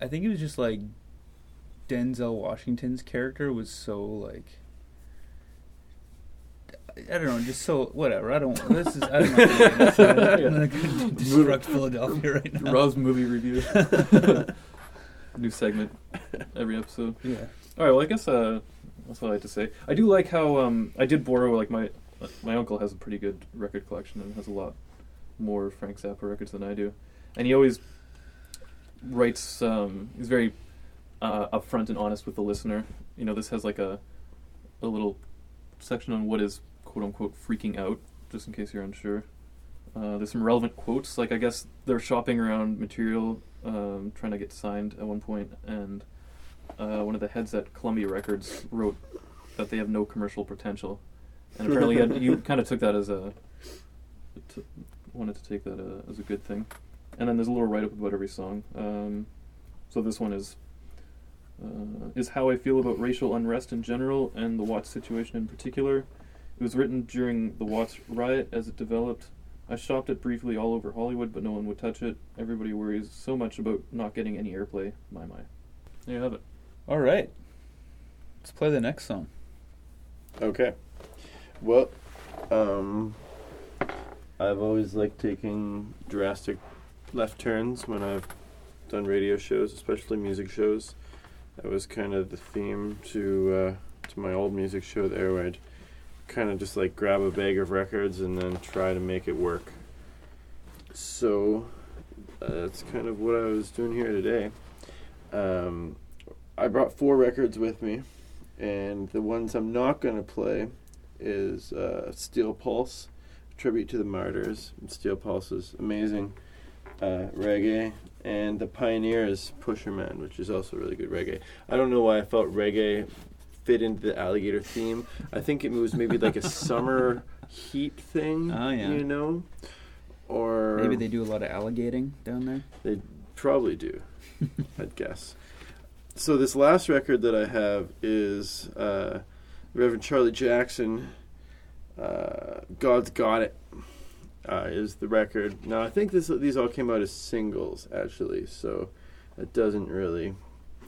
I think it was just like Denzel Washington's character was so like I don't know, just so whatever. I don't. This is I don't know. I'm not gonna destruct Philadelphia right now. Rob's movie review. New segment every episode. Yeah. All right. Well, I guess uh, that's what I had to say. I do like how um, I did borrow like my my uncle has a pretty good record collection and has a lot more Frank Zappa records than I do, and he always writes. Um, he's very uh, upfront and honest with the listener. You know, this has like a a little section on what is quote unquote freaking out, just in case you're unsure. Uh, there's some relevant quotes, like I guess they're shopping around material, um, trying to get signed at one point, and uh, one of the heads at Columbia Records wrote that they have no commercial potential, and apparently you, had- you kind of took that as a t- wanted to take that uh, as a good thing, and then there's a little write up about every song. Um, so this one is uh, is how I feel about racial unrest in general and the Watts situation in particular. It was written during the Watts riot as it developed. I shopped it briefly all over Hollywood, but no one would touch it. Everybody worries so much about not getting any airplay. My my. There you have it. All right. Let's play the next song. okay. Well, um, I've always liked taking drastic left turns when I've done radio shows, especially music shows. That was kind of the theme to uh, to my old music show there, where I'd kind of just like grab a bag of records and then try to make it work. So uh, that's kind of what I was doing here today. Um, I brought four records with me, and the ones I'm not going to play is uh, Steel Pulse, tribute to the martyrs. Steel Pulse is amazing uh, reggae, and the Pioneers Pusherman, which is also really good reggae. I don't know why I felt reggae fit into the alligator theme. I think it was maybe like a summer heat thing. Oh, yeah. you know, or Maybe they do a lot of alligating down there. they probably do, I'd guess. So this last record that I have is uh, Reverend Charlie Jackson. Uh, God's Got It uh, is the record. Now I think this these all came out as singles actually, so it doesn't really.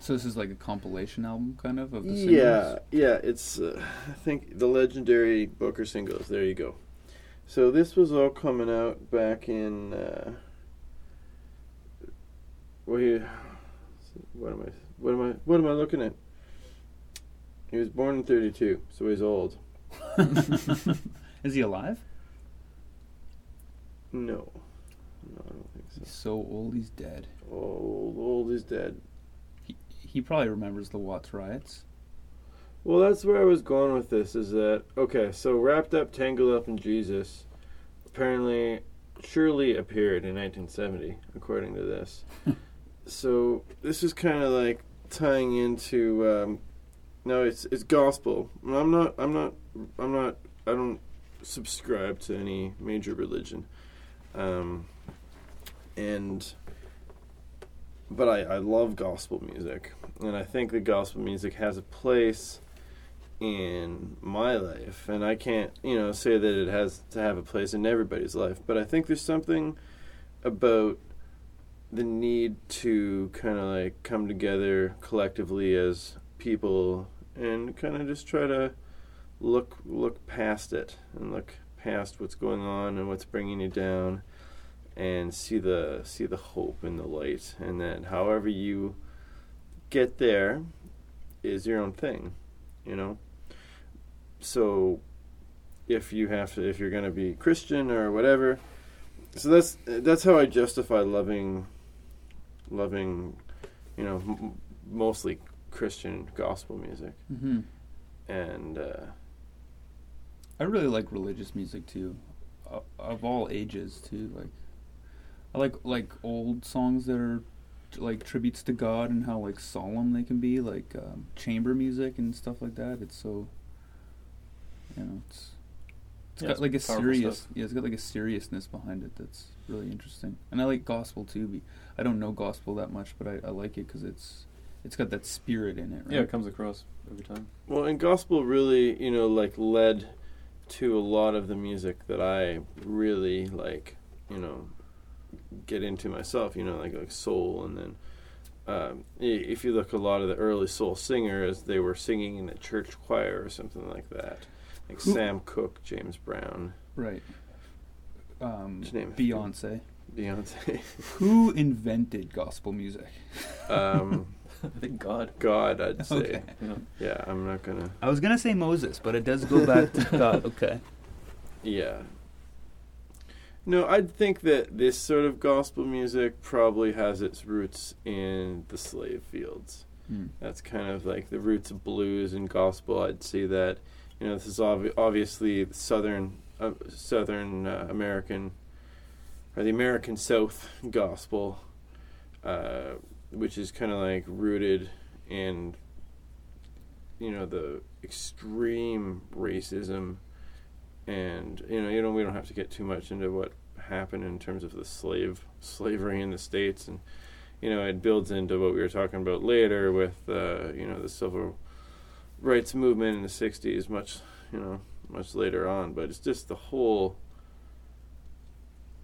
So this is like a compilation album, kind of, of the singles. Yeah, yeah. It's uh, I think the legendary Booker singles. There you go. So this was all coming out back in. Uh, he, what am I? What am I? What am I looking at? He was born in '32, so he's old. Is he alive? No, no, I don't think so. He's so old, he's dead. Old, old he's dead. He, probably remembers the Watts riots. Well, that's where I was going with this. Is that okay? So wrapped up, tangled up in Jesus, apparently, surely appeared in 1970, according to this. so this is kind of like tying into. Um, no, it's it's gospel. I'm not. I'm not. I'm not. I don't subscribe to any major religion, um, and but I, I love gospel music, and I think that gospel music has a place in my life, and I can't, you know, say that it has to have a place in everybody's life, but I think there's something about the need to kind of like come together collectively as people and kind of just try to look look past it and look past what's going on and what's bringing you down and see the see the hope and the light and that however you get there is your own thing you know so if you have to if you're going to be christian or whatever so that's that's how i justify loving loving you know m- mostly christian gospel music Mm-hmm. and uh I really like religious music too, uh, of all ages too. Like, I like like old songs that are like tributes to God and how like solemn they can be, like um, chamber music and stuff like that. It's so, you know, it's it's Yeah, got it's like a serious stuff. yeah, it's got like a seriousness behind it that's really interesting. And I like gospel too. Be, I don't know gospel that much, but I, I like it because it's it's got that spirit in it. Right? Yeah, it comes across every time. Well, and gospel really, you know, like led to a lot of the music that I really like, you know, get into myself. You know, like like soul, and then um, if you look a lot of the early soul singers, they were singing in a church choir or something like that, like Who- Sam Cooke, James Brown, right. Um, name. Beyonce. Beyonce. Who invented gospel music? um, I think God. God, I'd say. Okay. You know, Yeah, I'm not gonna. I was gonna say Moses, but it does go back to God. Okay. Yeah. No, I'd think that this sort of gospel music probably has its roots in the slave fields. Hmm. That's kind of like the roots of blues and gospel. I'd say that, you know, this is obvi- obviously southern, uh, southern uh, American, or the American South gospel, uh, which is kind of like rooted in, you know, the extreme racism and you know you know we don't have to get too much into what happened in terms of the slave slavery in the states. And you know it builds into what we were talking about later with uh, you know the civil rights movement in the 60s much you know much later on. But it's just the whole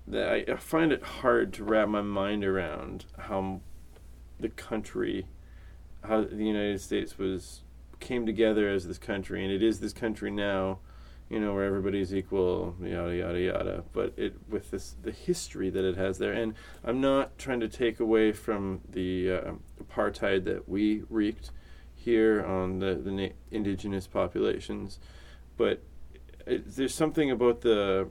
that I, I find it hard to wrap my mind around how the country how the United States was came together as this country. And it is this country now you know, where everybody's equal, yada yada yada. But it with this the history that it has there, and I'm not trying to take away from the uh, apartheid that we wreaked here on the the na- indigenous populations, but it, there's something about the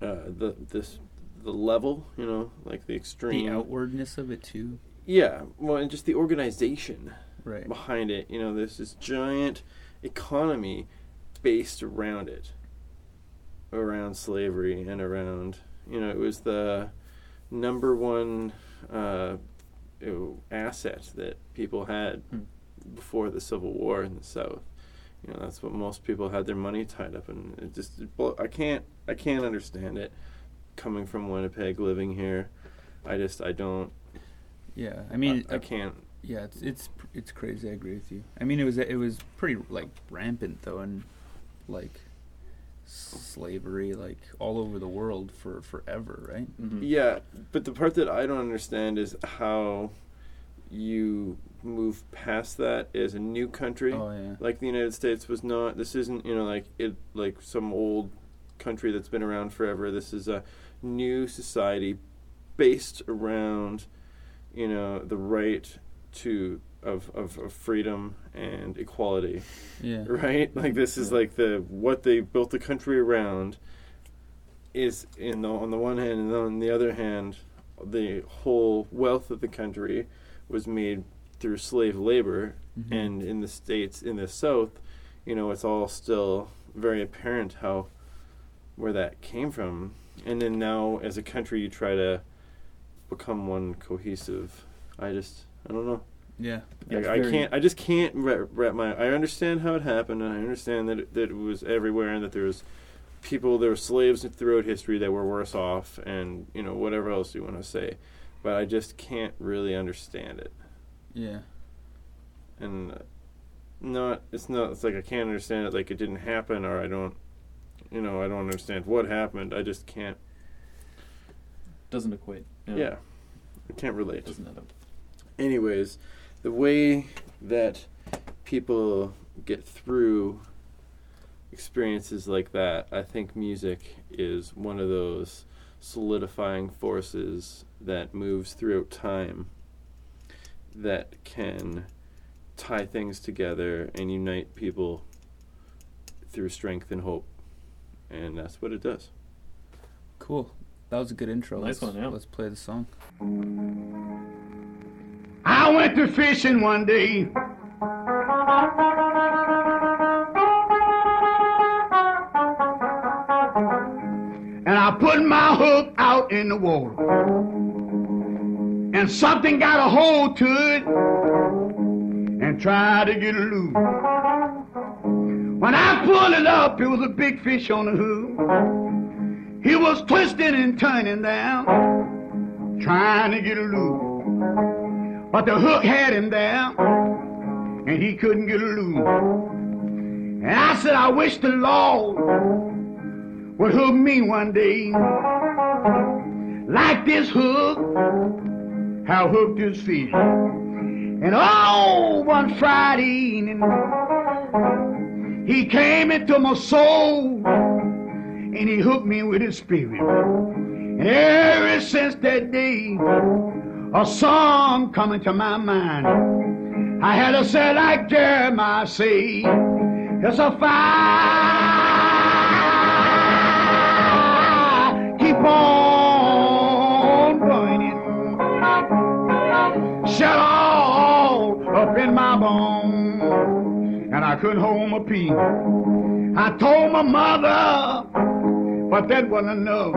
uh, the this the level, you know, like the extreme The outwardness of it too. yeah, well, and just the organization Right. behind it. You know, there's this giant economy based around it, around slavery and around. You know, it was the number one uh, asset that people had Hmm. before the Civil War in the South. You know, that's what most people had their money tied up in. It just, it blo- I can't, I can't understand it. Coming from Winnipeg, living here, I just, I don't. Yeah. I mean, I, I can't. Yeah, it's it's it's crazy. I agree with you. I mean, it was it was pretty like rampant though, and like slavery like all over the world for forever, right? Mhm. Yeah, but the part that I don't understand is how you move past that as a new country. Oh yeah. Like the United States was not. This isn't you know like it like some old country that's been around forever. This is a new society based around you know the right to of of, of freedom and equality Yeah. right? Like this is like the what they built the country around is in the on the one hand, and on the other hand, the whole wealth of the country was made through slave labor, Mhm. and in the states in the South, you know, it's all still very apparent how where that came from, and then now as a country, you try to become one cohesive. I just I don't know. Yeah. Yeah, it's I, I very- can't. I just can't wrap, wrap my. I understand how it happened, and I understand that it, that it was everywhere, and that there was people, there were slaves throughout history that were worse off, and you know whatever else you want to say, but I just can't really understand it, Yeah. and uh, not. It's not. It's like I can't understand it. Like it didn't happen, or I don't. You know, I don't understand what happened. I just can't. Doesn't equate. Yeah, I can't relate. Doesn't add up. anyways, the way that people get through experiences like that, I think music is one of those solidifying forces that moves throughout time that can tie things together and unite people through strength and hope. And that's what it does. Cool. That was a good intro. Nice let's, one, yeah. Let's play the song. I went to fishing one day. And I put my hook out in the water. And something got a hold to it and tried to get loose. When I pulled it up, it was a big fish on the hook. He was twisting and turning down, trying to get loose. But the hook had him down, and he couldn't get loose. And I said, I wish the Lord would hook me one day, like this hook, how hooked his feet. And oh, one Friday evening, he came into my soul, and he hooked me with his spirit. And ever since that day, a song come into my mind. I had to say like Jeremiah say, it's a fire, keep on burning, shut all up in my bones, and I couldn't hold my peace. I told my mother, but that wasn't enough.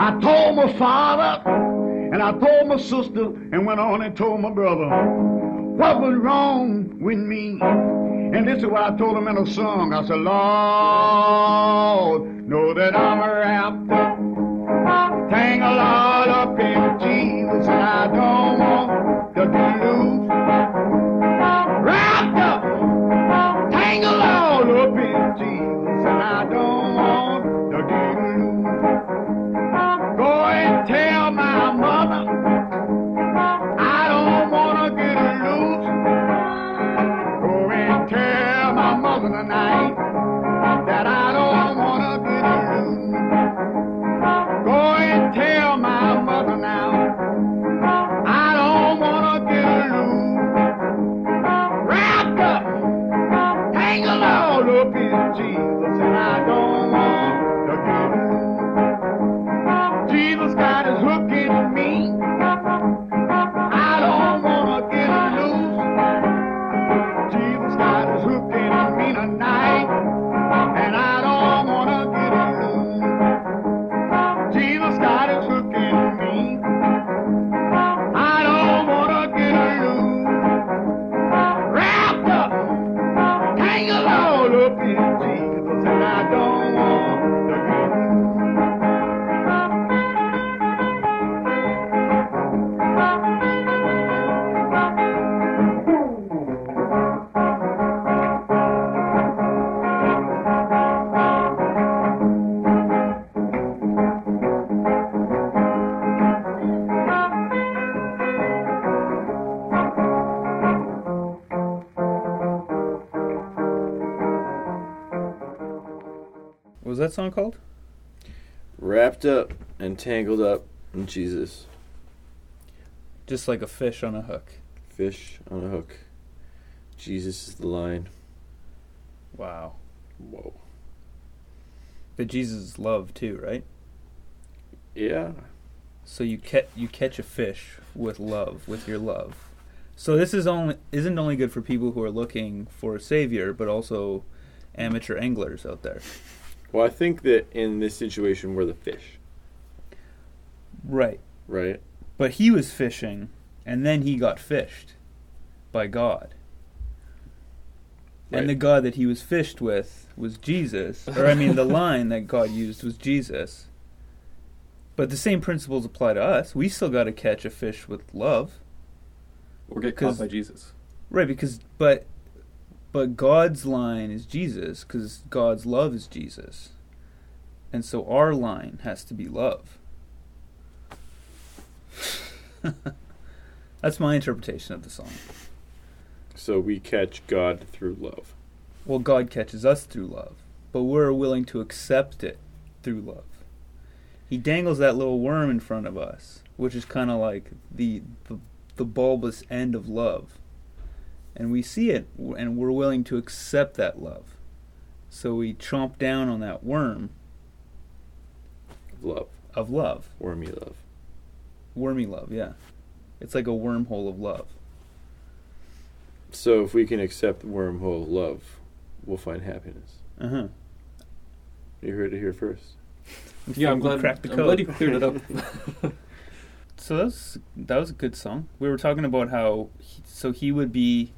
I told my father, and I told my sister, and went on and told my brother what was wrong with me. And this is what I told him in a song. I said, Lord, know that I'm a wrapped up, tangled all up in Jesus, and I don't want to be loose. Wrapped up, tangled all up in Jesus, and I don't Jesus, and I don't. That song called? Wrapped up and tangled up in Jesus. Just like a fish on a hook. Fish on a hook. Jesus is the line. Wow. Whoa. But Jesus is love too, right? Yeah. So you catch you catch a fish with love, with your love. So this is only isn't only good for people who are looking for a savior, but also amateur anglers out there. Well, I think that in this situation, we're the fish, Right. right? But he was fishing, and then he got fished by God. Right. And the God that he was fished with was Jesus. Or, I mean, the line that God used was Jesus. But the same principles apply to us. We still got to catch a fish with love. Or get caught by Jesus. Right, because, but, but God's line is Jesus, because God's love is Jesus. And so our line has to be love. That's my interpretation of the song. So we catch God through love. Well, God catches us through love, but we're willing to accept it through love. He dangles that little worm in front of us, which is kind of like the, the the bulbous end of love, and we see it, and we're willing to accept that love. So we chomp down on that worm Love. of love, Wormy love. wormy love. Yeah, it's like a wormhole of love. So if we can accept wormhole of love, we'll find happiness. Uh huh. You heard it here first. Yeah, I'm glad. cracked the I'm code. glad you cleared it up. So that was that was a good song. We were talking about how he, so he would be.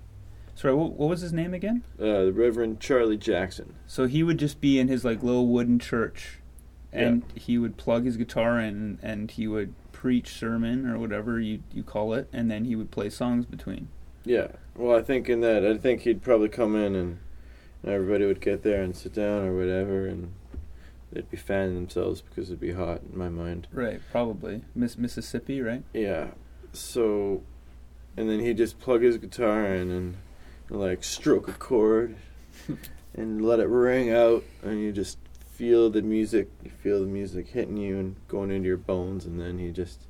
Sorry, what, what was his name again? Uh, the Reverend Charlie Jackson. So he would just be in his like little wooden church, and he would plug his guitar in, and he would preach sermon or whatever you you call it, and then he would play songs between. Yeah. Well, I think in that, I think he'd probably come in and, and everybody would get there and sit down or whatever, and they'd be fanning themselves because it'd be hot in my mind. Right, probably Miss Mississippi, right? Yeah. So, and then he'd just plug his guitar in and, like stroke a chord and let it ring out, and you just feel the music. You feel the music hitting you and going into your bones, and then you just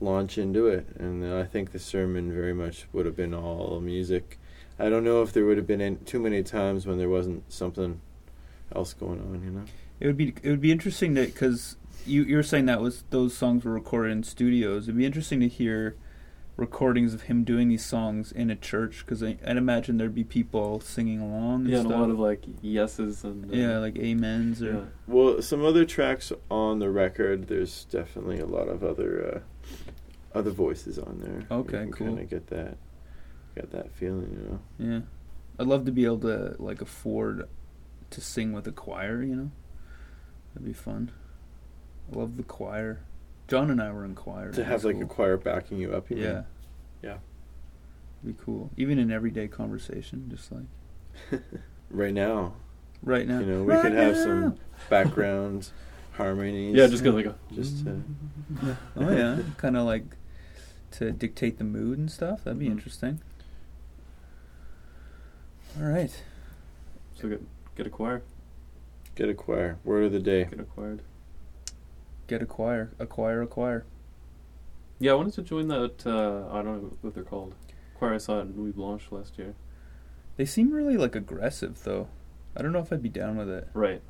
launch into it. And I think the sermon very much would have been all music. I don't know if there would have been any, too many times when there wasn't something else going on. You know. It would be it would be interesting to because you you were saying that was those songs were recorded in studios. It'd be interesting to hear recordings of him doing these songs in a church because I'd imagine there'd be people singing along. And yeah, and a lot of like yeses and uh, yeah, like amens or yeah. Well, some other tracks on the record. There's definitely a lot of other uh, other voices on there. Okay, cool. Kind of get that, get that feeling, you know. yeah. I'd love to be able to like afford to sing with a choir. You know, that'd be fun. I love the choir. John and I were in choir. To in have high like a choir backing you up. You Yeah. Know? Yeah. Be cool. Even in everyday conversation, just like Right now, right now. you know, we Right could have now. some background harmonies. Yeah, just get like a just to, Oh yeah, kind of like to dictate the mood and stuff. That'd be Mhm. interesting. All right. so get get a choir, get a choir. Word of the day. get acquired. Get a choir, acquire a choir. Yeah, I wanted to join that. Uh, I don't know what they're called. Choir I saw at Nuit Blanche last year. They seem really like aggressive though. I don't know if I'd be down with it. Right.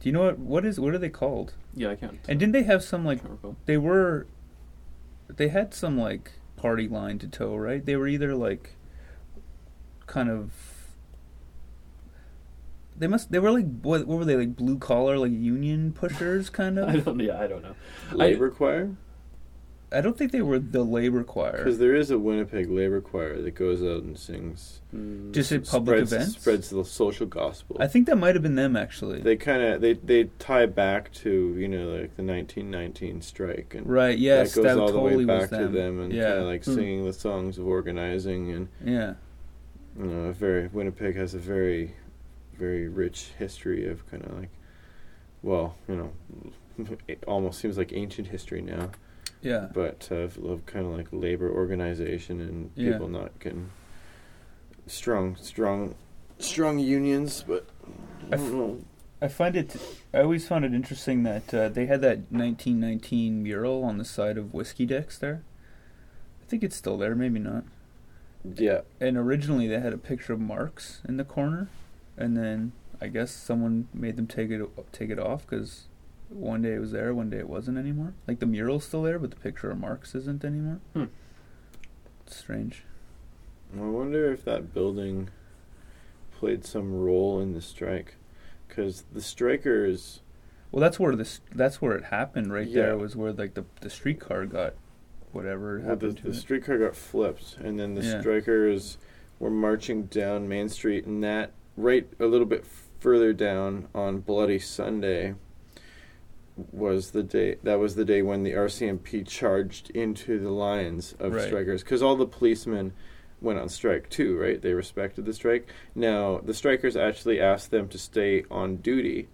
Do you know what what is what are they called? Yeah, I can't. And didn't they have some like they were they had some like party line to toe, right? They were either like kind of they must they were like what, what were they like blue collar like union pushers kind I of don't. Yeah, I don't know. Labor choir. I don't think they were the labor choir. Because there is a Winnipeg labor choir that goes out and sings. Mm, Just at public spreads, events. Spreads the social gospel. I think that might have been them actually. they kind of they they tie back to you know like the 1919 strike and right? Yes, that goes all totally the way was back to them and yeah, kind of like Hmm. singing the songs of organizing and yeah, you know a very Winnipeg has a very very rich history of kind of like well you know it almost seems like ancient history now yeah. but of, of kind of like labor organization and Yeah. people not getting strong strong strong unions but I I don't f- know I find it. I always found it interesting that uh, they had that 1919 mural on the side of Whiskey Dix there. I think it's still there, maybe not. Yeah. And originally they had a picture of Marx in the corner, and then I guess someone made them take it take it off because one day it was there, one day it wasn't anymore. Like the mural's still there, but the picture of Marx isn't anymore. Hmm. It's strange. I wonder if that building played some role in the strike, because the strikers. Well, that's where this that's where it happened. Right Yeah. there was where like the the streetcar got whatever Well, the, happened to the it. streetcar got flipped, and then the Yeah. strikers were marching down Main Street, and that right a little bit further down on Bloody Sunday was the day. That was the day when the RCMP charged into the lines of Right. strikers, because all the policemen went on strike too, right? They respected the strike. Now the strikers actually asked them to stay on duty.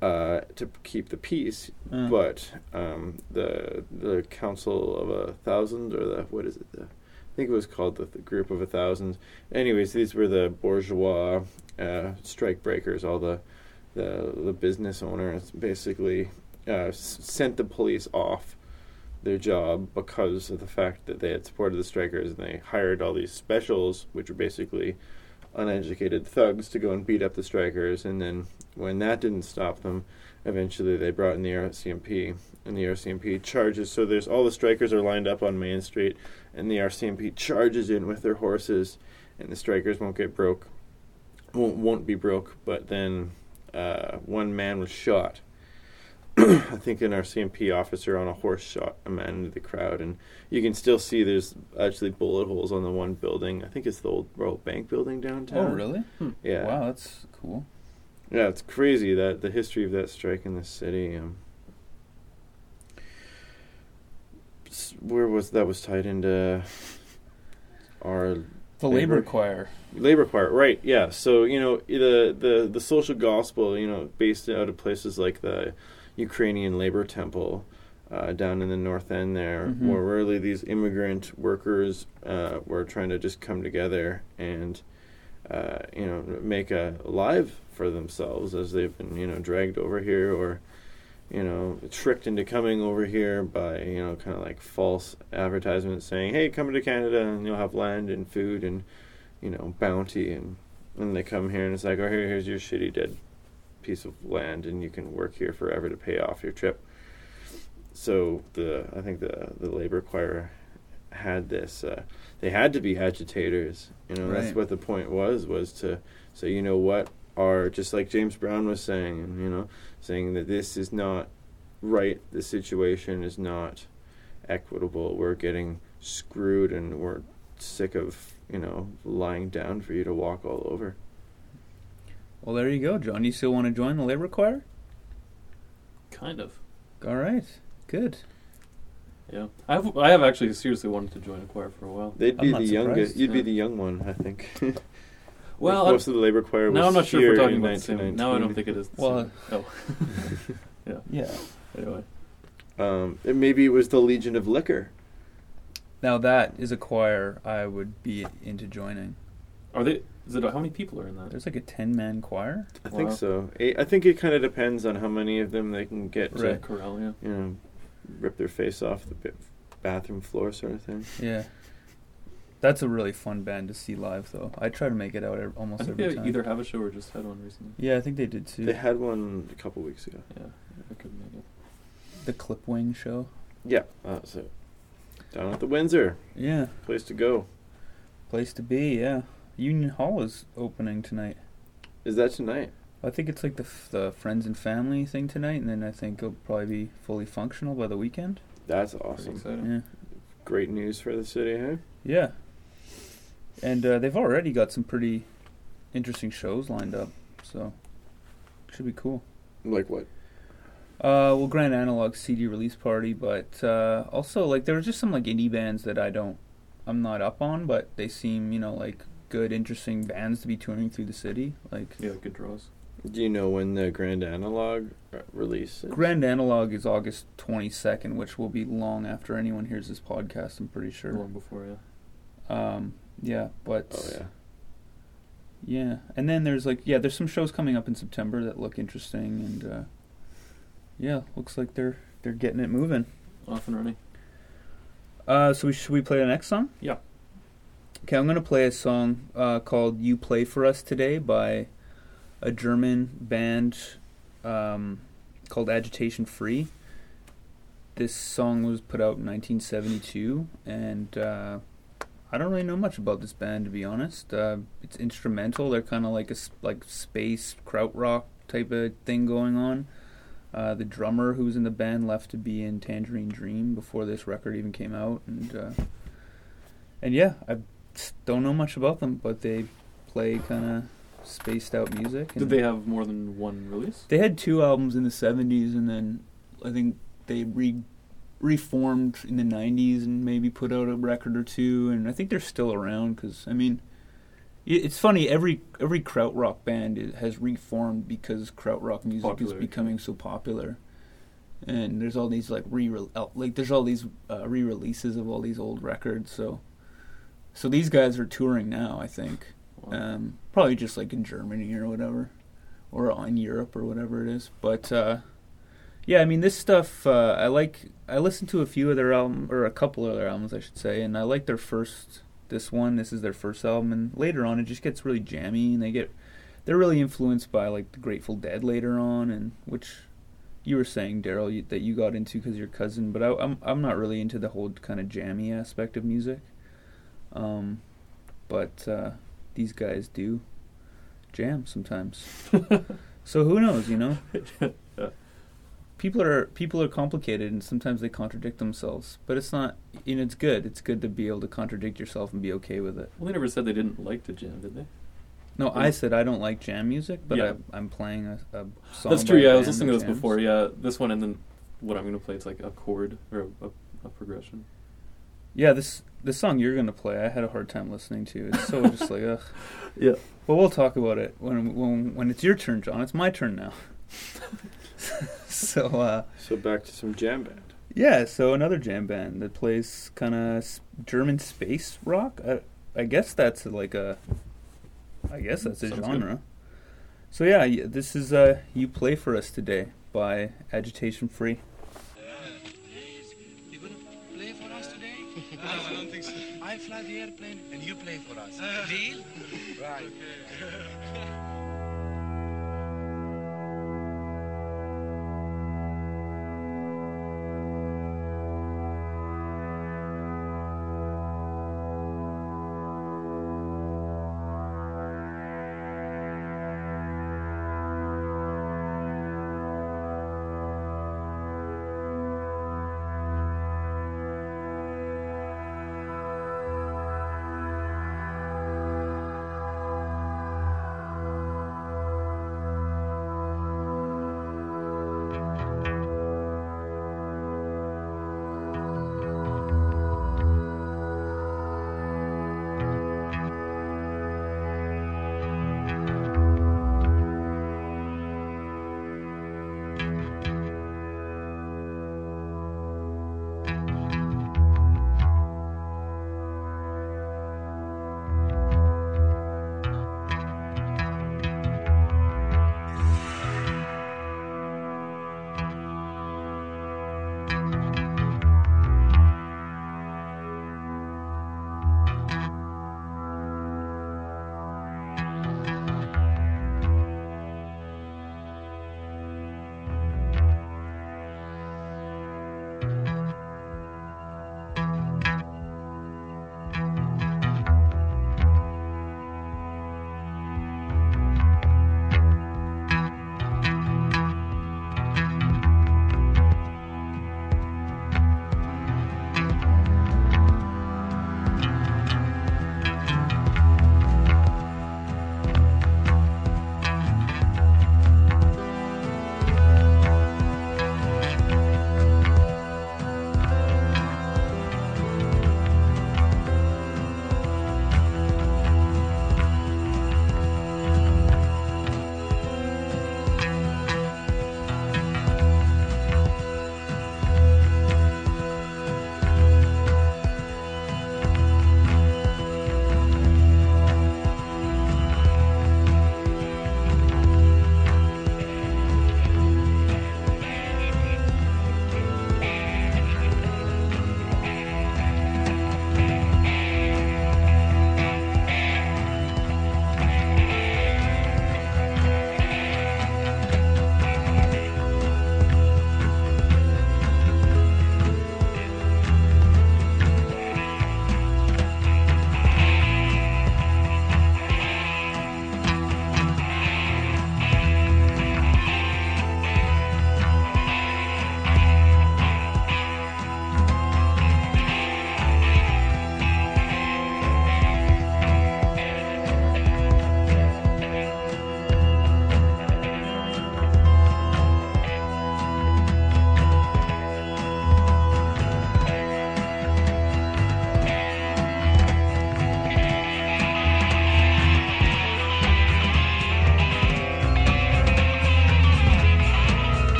Uh, to keep the peace, Uh, but um, the the council of a thousand or the what is it the I think it was called the, the group of a thousand. Anyways, these were the bourgeois uh, strike breakers, all the the the business owners basically uh, s- sent the police off their job because of the fact that they had supported the strikers and they hired all these specials, which were basically uneducated thugs to go and beat up the strikers. And then when that didn't stop them, eventually they brought in the RCMP, and the RCMP charges. So there's all the strikers are lined up on Main Street, and the RCMP charges in with their horses, and the strikers won't get broke, won't won't be broke. But then uh, one man was shot. I think an RCMP officer on a horse shot a man into the crowd, and you can still see there's actually bullet holes on the one building. I think it's the old Royal Bank building downtown. oh, really? Yeah. Wow, that's cool. Yeah, it's crazy that the history of that strike in the city. Um, s- where was that was tied into our The Labor- labor choir. labor choir, right? Yeah. So you know the the the social gospel, you know, based out of places like the Ukrainian Labor Temple. Uh, down in the north end there, Mhm. where really these immigrant workers uh, were trying to just come together and uh, you know, make a life for themselves as they've been, you know, dragged over here or, you know, tricked into coming over here by, you know, kind of like false advertisements saying, hey, come to Canada and you'll have land and food and, you know, bounty. And then they come here and it's like, oh, here, here's your shitty dead piece of land and you can work here forever to pay off your trip. So the I think the the labor choir had this. Uh, they had to be agitators. You know, that's what the point was was to say, you know what, are just like James Brown was saying, and you know, saying that this is not right. The situation is not equitable. We're getting screwed, and we're sick of you know lying down for you to walk all over. Well, there you go, John. You still want to join the labor choir? Kind of. All right, good. Yeah. I have I have actually seriously wanted to join a choir for a while. They'd be not the youngest. You'd be the young one, I think. Well, most of the labor choir was now I'm not sure if here we're talking in about the same. Now I don't think it is. The Well, same. Oh. Yeah. yeah. Anyway. Um, and maybe it was the Legion of Liquor. Now that is a choir I would be into joining. Are they? Is it how many people are in that? There's like a ten-man choir. I think so. I I think it kind of depends on how many of them they can get to, Right. Corral, yeah. you know, rip their face off the bathroom floor, sort of thing. Yeah. That's a really fun band to see live, though. I try to make it out ev- almost I think every they time. either have a show or just had one recently. Yeah, I think they did too. They had one a couple weeks ago. Yeah, I couldn't make it. the Clipwing show. Yeah, that's it. Down at the Windsor, Yeah, place to go. place to be. Yeah, Union Hall is opening tonight. Is that tonight? I think it's like the f- the friends and family thing tonight, and then I think it'll probably be fully functional by the weekend. That's Pretty awesome. exciting. Yeah, Great news for the city, huh? yeah. And uh, they've already got some pretty interesting shows lined up, so should be cool. Like what? Uh, well, Grand Analog CD release party, but uh, also like there were just some like indie bands that I don't, I'm not up on, but they seem you know like good, interesting bands to be touring through the city. Like Yeah, good draws. Do you know when the Grand Analog uh, release? Is? Grand Analog is August 22nd, which will be long after anyone hears this podcast. I'm pretty sure. Long before, yeah. Um, yeah, but Oh yeah. yeah, and then there's like yeah, there's some shows coming up in September that look interesting, and uh, yeah, looks like they're they're getting it moving. Off and running. Uh, so we, should we play the next song? Yeah. Okay, I'm gonna play a song uh, called "You Play for Us Today" by a German band um, called Agitation Free. This song was put out in 1972, and uh, I don't really know much about this band to be honest. Uh, it's instrumental. They're kind of like a like space krautrock type of thing going on. Uh, the drummer who was in the band left to be in Tangerine Dream before this record even came out, and uh, and yeah, I don't know much about them, but they play kind of spaced out music. Did they have more than one release? they had two albums in the '70s, and then I think they re reformed in the '90s and maybe put out a record or two. And I think they're still around because I mean, it's funny every every krautrock band i- has reformed because krautrock music Popular. is becoming so popular. And there's all these like re like there's all these uh, re-releases of all these old records. So so these guys are touring now. I think Wow. um, probably just like in Germany or whatever, or in Europe or whatever it is. But uh, yeah, I mean this stuff. Uh, I like. I listened to a few of their album or a couple of their albums, I should say, and I like their first. This one, this is their first album, and later on it just gets really jammy, and they get. They're really influenced by like the Grateful Dead later on, and which you were saying, Daryl, you, that you got into because your cousin. But I, I'm I'm not really into the whole kind of jammy aspect of music. Um, but uh, these guys do jam sometimes. so who knows, you know? People are people are complicated and sometimes they contradict themselves. But it's not you know, it's good. It's good to be able to contradict yourself and be okay with it. Well, they never said they didn't like to jam, did they? No, I said I don't like jam music, but Yeah. I, I'm playing a, a song. That's true. Yeah, I was listening to this jams. before. Yeah, this one and then what I'm going to play. It's like a chord or a, a, a progression. Yeah, this this song you're gonna play, I had a hard time listening to. It's so just like ugh. Yeah. well we'll talk about it when when when it's your turn, John. It's my turn now. so uh, So back to some jam band. yeah, so another jam band that plays kind of German space rock. I, I guess that's like a. I guess that's a Sounds genre. So yeah, this is uh, "You Play for Us Today" by Agitation Free. You gonna play for us today? no, I don't think so. I fly the airplane and you play for us. Deal? Right.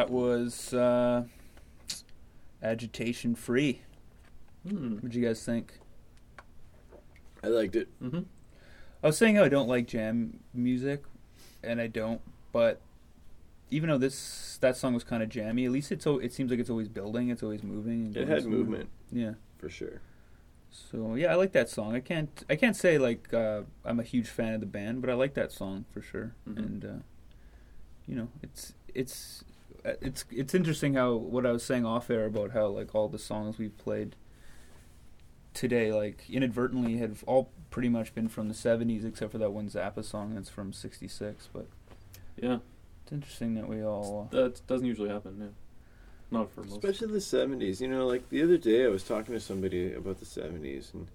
That was uh, agitation free. Hmm. What'd you guys think? I liked it. Mm-hmm. I was saying how I don't like jam music, and I don't. But even though this that song was kind of jammy, at least it's o- it seems like it's always building, it's always moving. and It had movement Yeah. for sure. So yeah, I like that song. I can't I can't say like uh, I'm a huge fan of the band, but I like that song for sure. Mhm. And uh, you know, it's it's it's it's interesting how what I was saying off air about how like all the songs we've played today, like inadvertently, have all pretty much been from the '70s, except for that one Zappa song that's from '66. But Yeah, it's interesting that we all. Uh, that doesn't usually happen. Yeah, not for most. Especially the seventies. You know, like the other day I was talking to somebody about the seventies and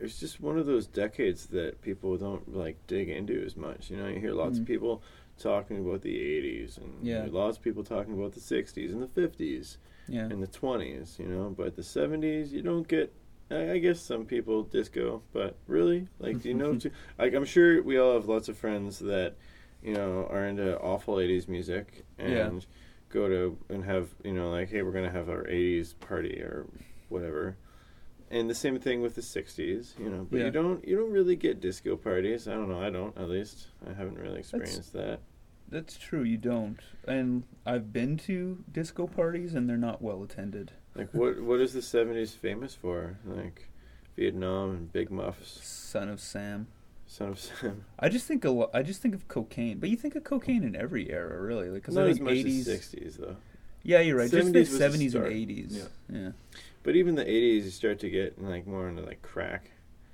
it's just one of those decades that people don't like dig into as much. You know, you hear lots Mhm. of people talking about the eighties and Yeah. lots of people talking about the sixties and the fifties yeah. and the twenties, you know, but the seventies you don't get I I guess some people disco, but really, like, do you know? t- like, I'm sure we all have lots of friends that, you know, are into awful '80s music and Yeah. go to and have, you know, like, hey, we're gonna have our '80s party or whatever. And the same thing with the '60s, you know. But Yeah. you don't, you don't really get disco parties. I don't know. I don't, at least. I haven't really experienced that. That's true. You don't. And I've been to disco parties, and they're not well attended. Like, what, what is the '70s famous for? Like, Vietnam and Big Muffs, Son of Sam. Son of Sam. I just think a lo- I just think of cocaine, but you think of cocaine in every era, really, like because Not I as think much eighties. as '60s though. Yeah, you're right. Just the 70s was the seventies and eighties. Yeah. yeah, But even the '80s, you start to get like more into like crack,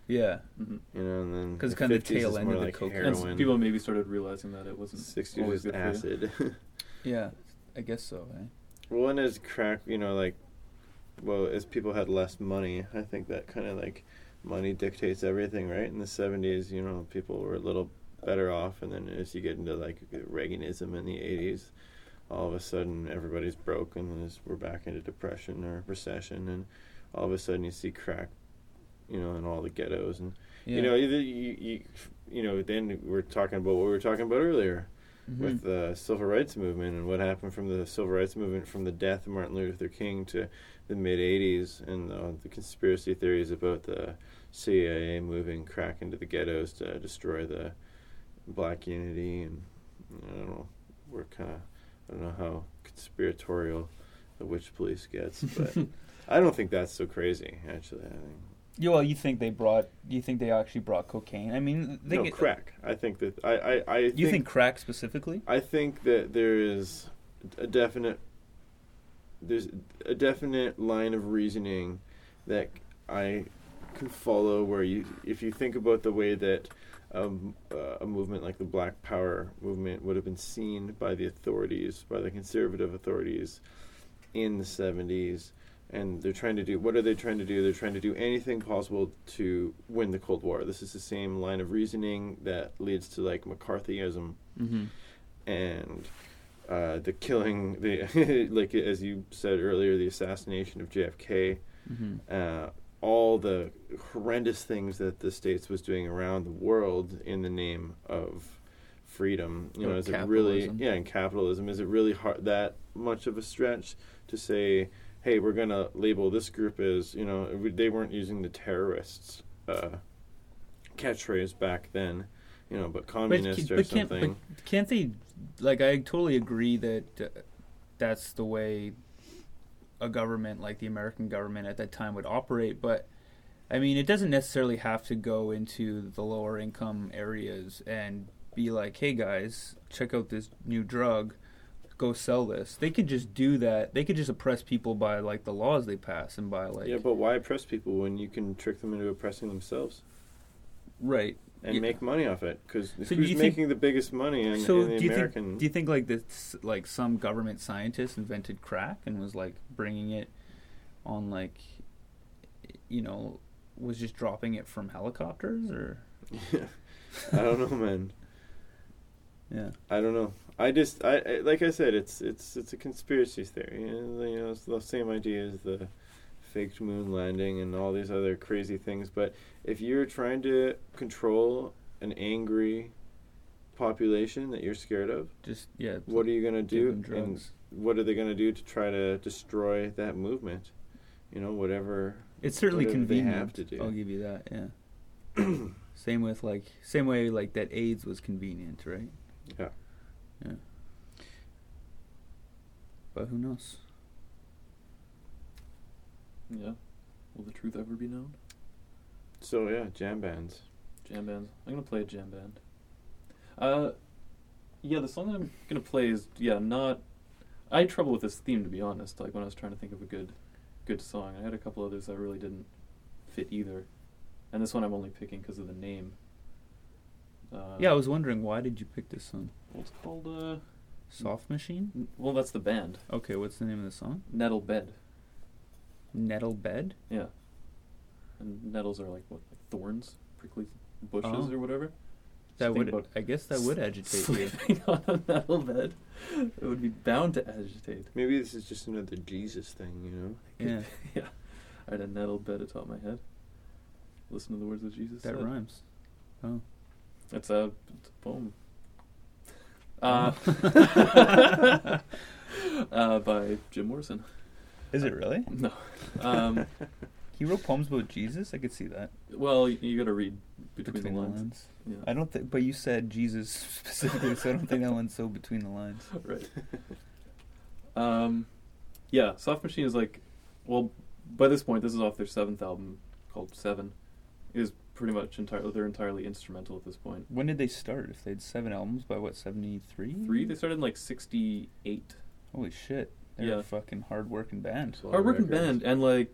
yeah. Mhm. you know, and then 'Cause the kinda 50s tail end of the like coke- And heroin. people maybe started realizing that it wasn't '60s always was good for you. acid. yeah. I guess so. Eh? well, and as crack, you know, like, well, as people had less money, I think that kind of like money dictates everything, right? In the '70s, you know, people were a little better off, and then as you get into like Reaganism in the '80s, all of a sudden everybody's broke, and we're back into depression or recession, and all of a sudden you see crack, you know, in all the ghettos, and Yeah. you know, either you, you, you know, then we're talking about what we were talking about earlier Mhm. with the civil rights movement and what happened from the civil rights movement from the death of Martin Luther King to the mid '80s and uh, the conspiracy theories about the CIA moving crack into the ghettos to destroy the black unity and I don't know, we're kind of I don't know how conspiratorial the witch police gets, but I don't think that's so crazy actually. I think Yeah, well, you think they brought? You think they actually brought cocaine? I mean, they no get- crack. I think that I I, I You think crack specifically? I think that there is a definite there's a definite line of reasoning that I can follow where you if you think about the way that um, uh, a movement like the Black Power movement would have been seen by the authorities, by the conservative authorities in the 70s and they're trying to do what are they trying to do they're trying to do anything possible to win the cold war this is the same line of reasoning that leads to like mccarthyism Mm-hmm. and uh, the killing, the like as you said earlier, the assassination of JFK, Mm-hmm. uh, all the horrendous things that the states was doing around the world in the name of freedom. You know, is it really yeah, and capitalism is it really hard that much of a stretch to say, hey, we're gonna label this group as you know they weren't using the terrorists uh, catchphrase back then. You know, but communist or can't, something. but can't they? Like, I totally agree that uh, that's the way a government like the American government at that time would operate. But I mean, it doesn't necessarily have to go into the lower income areas and be like, "Hey guys, check out this new drug." Go sell this. They could just do that. They could just oppress people by like the laws they pass and by like yeah, but why oppress people when you can trick them into oppressing themselves right. and Yeah. make money off it? Because So who's you think- making the biggest money in, so in the do you American? think do you think like this like some government scientist invented crack and was like bringing it on like you know was just dropping it from helicopters or yeah. I don't know, man. yeah I don't know. I just, I, I like I said, it's it's it's a conspiracy theory. You know, you know, it's the same idea as the faked moon landing and all these other crazy things. But if you're trying to control an angry population that you're scared of, Just yeah. what are you gonna do? And what are they gonna do to try to destroy that movement? You know, whatever. It's certainly whatever they convenient. have to do. I'll give you that. Yeah. same with like same way like that AIDS was convenient, right? Yeah. Yeah. But who knows? Yeah. Will the truth ever be known? So yeah, jam bands. Jam bands. I'm gonna play a jam band. Uh, yeah, the song that I'm gonna play is yeah not. I had trouble with this theme to be honest. Like when I was trying to think of a good, good song, I had a couple others that really didn't fit either, and this one I'm only picking because of the name. Uh, yeah, I was wondering why did you pick this song? well, it's called uh. Soft Machine? n- Well, that's the band. Okay, what's the name of the song? Nettle Bed. Nettle Bed? Yeah. And nettles are like what, like thorns, prickly bushes Oh. or whatever. That Just would I guess that would agitate you. sleeping on a nettle bed. It would be bound to agitate. Maybe this is just another Jesus thing, you know? Yeah, yeah. I had a nettle bed atop my head. Listen to the words of Jesus that said. rhymes. Oh. It's a, it's a poem. Uh, uh, by Jim Morrison. Is it really? No. Um, He wrote poems about Jesus? I could see that. well, you, you got to read between, the lines. Yeah. I don't think but you said Jesus specifically, so I don't think that one's so between the lines. right. Um, yeah, Soft Machine is like, well, by this point, this is off their seventh album called Seven. Is pretty much entirely they're entirely instrumental at this point. When did they start? If they had seven albums by what, seventy three? Three, they started in like '68. Holy shit. They're Yeah. a fucking hard working band. So- Hard working band and like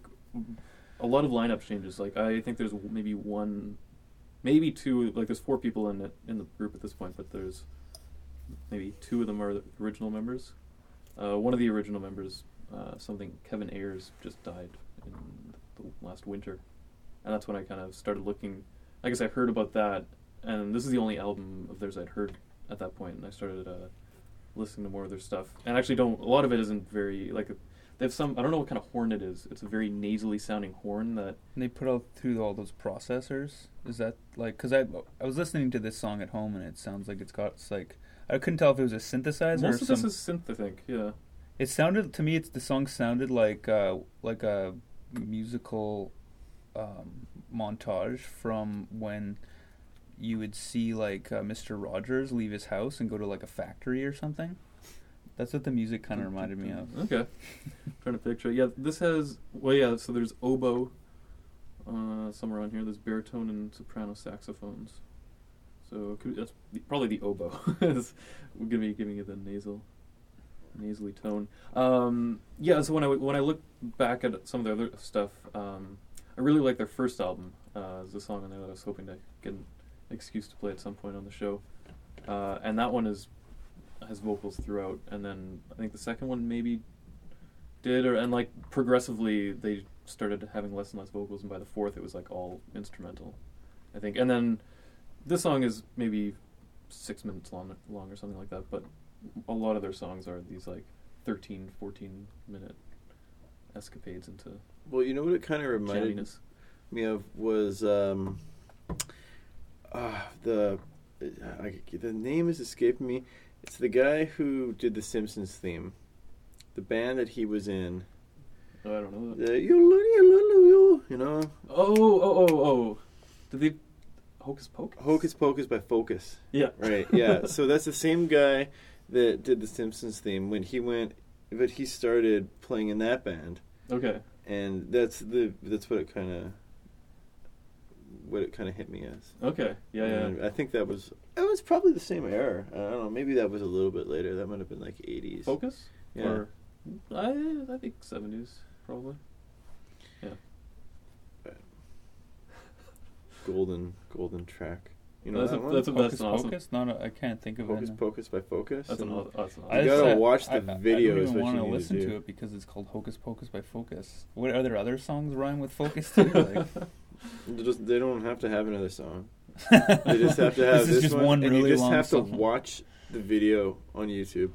a lot of lineup changes. Like I think there's maybe one, maybe two. Like there's four people in it in the group at this point, but there's maybe two of them are the original members. Uh, one of the original members, uh, something Kevin Ayers, just died in the last winter, and that's when I kind of started looking. I guess I heard about that, and this is the only album of theirs I'd heard at that point, and I started uh, listening to more of their stuff. And actually, don't a lot of it isn't very like they have some. I don't know what kind of horn it is. It's a very nasally sounding horn that And they put out through all those processors. Is that like? Because I I was listening to this song at home and it sounds like it's got it's like I couldn't tell if it was a synthesizer most or of this is synth. I think. Yeah. It sounded to me. It's the song sounded like uh, like a musical um, montage from when you would see like uh, Mr. Rogers leave his house and go to like a factory or something. That's what the music kind of reminded me of. Okay. Trying to picture. Yeah, this has. Well, yeah. So there's oboe. Uh, somewhere on here, there's baritone and soprano saxophones. So could, that's the, probably the oboe. It's giving me giving it the nasal, nasally tone. Um, yeah. So when I when I look back at some of the other stuff, um, I really like their first album. Uh, there's a song on there that I was hoping to get an excuse to play at some point on the show, uh, and that one is has vocals throughout. And then I think the second one maybe did, or and like progressively they started having less and less vocals, and by the fourth it was like all instrumental, I think. And then this song is maybe six minutes long, long or something like that. But a lot of their songs are these like 13, 14 minute escapades into Well, you know what it kind of reminded jamminess. me of was um, uh, the I, the name is escaping me. It's the guy who did the Simpsons theme, the band that he was in. Oh, I don't know. That. The you know, Oh, oh, oh, oh! Did they Hocus Pocus? Hocus Pocus by Focus. Yeah. Right. Yeah. so that's the same guy that did the Simpsons theme when he went, but he started playing in that band, Okay. And that's the that's what it kind of what it kind of hit me as. Okay. Yeah, yeah. I think that was it was probably the same era. I don't know. Maybe that was a little bit later. That might have been like eighties. Focus? Yeah. Or I I think seventies probably. Yeah. golden golden track. You know That's that a- one? that's a- Hocus awesome. Pocus? No, no, I can't think of Hocus it. Pocus by Focus. That's an And aw- that's an I You gotta I- watch the I, I, video I is don't even want to need to listen to it because it's called Hocus Pocus by Focus. What are there other songs rhyme with Focus too? Like, They just- they don't have to have another song. They just have to have this is just one, one and you just long have song. to watch the video on YouTube.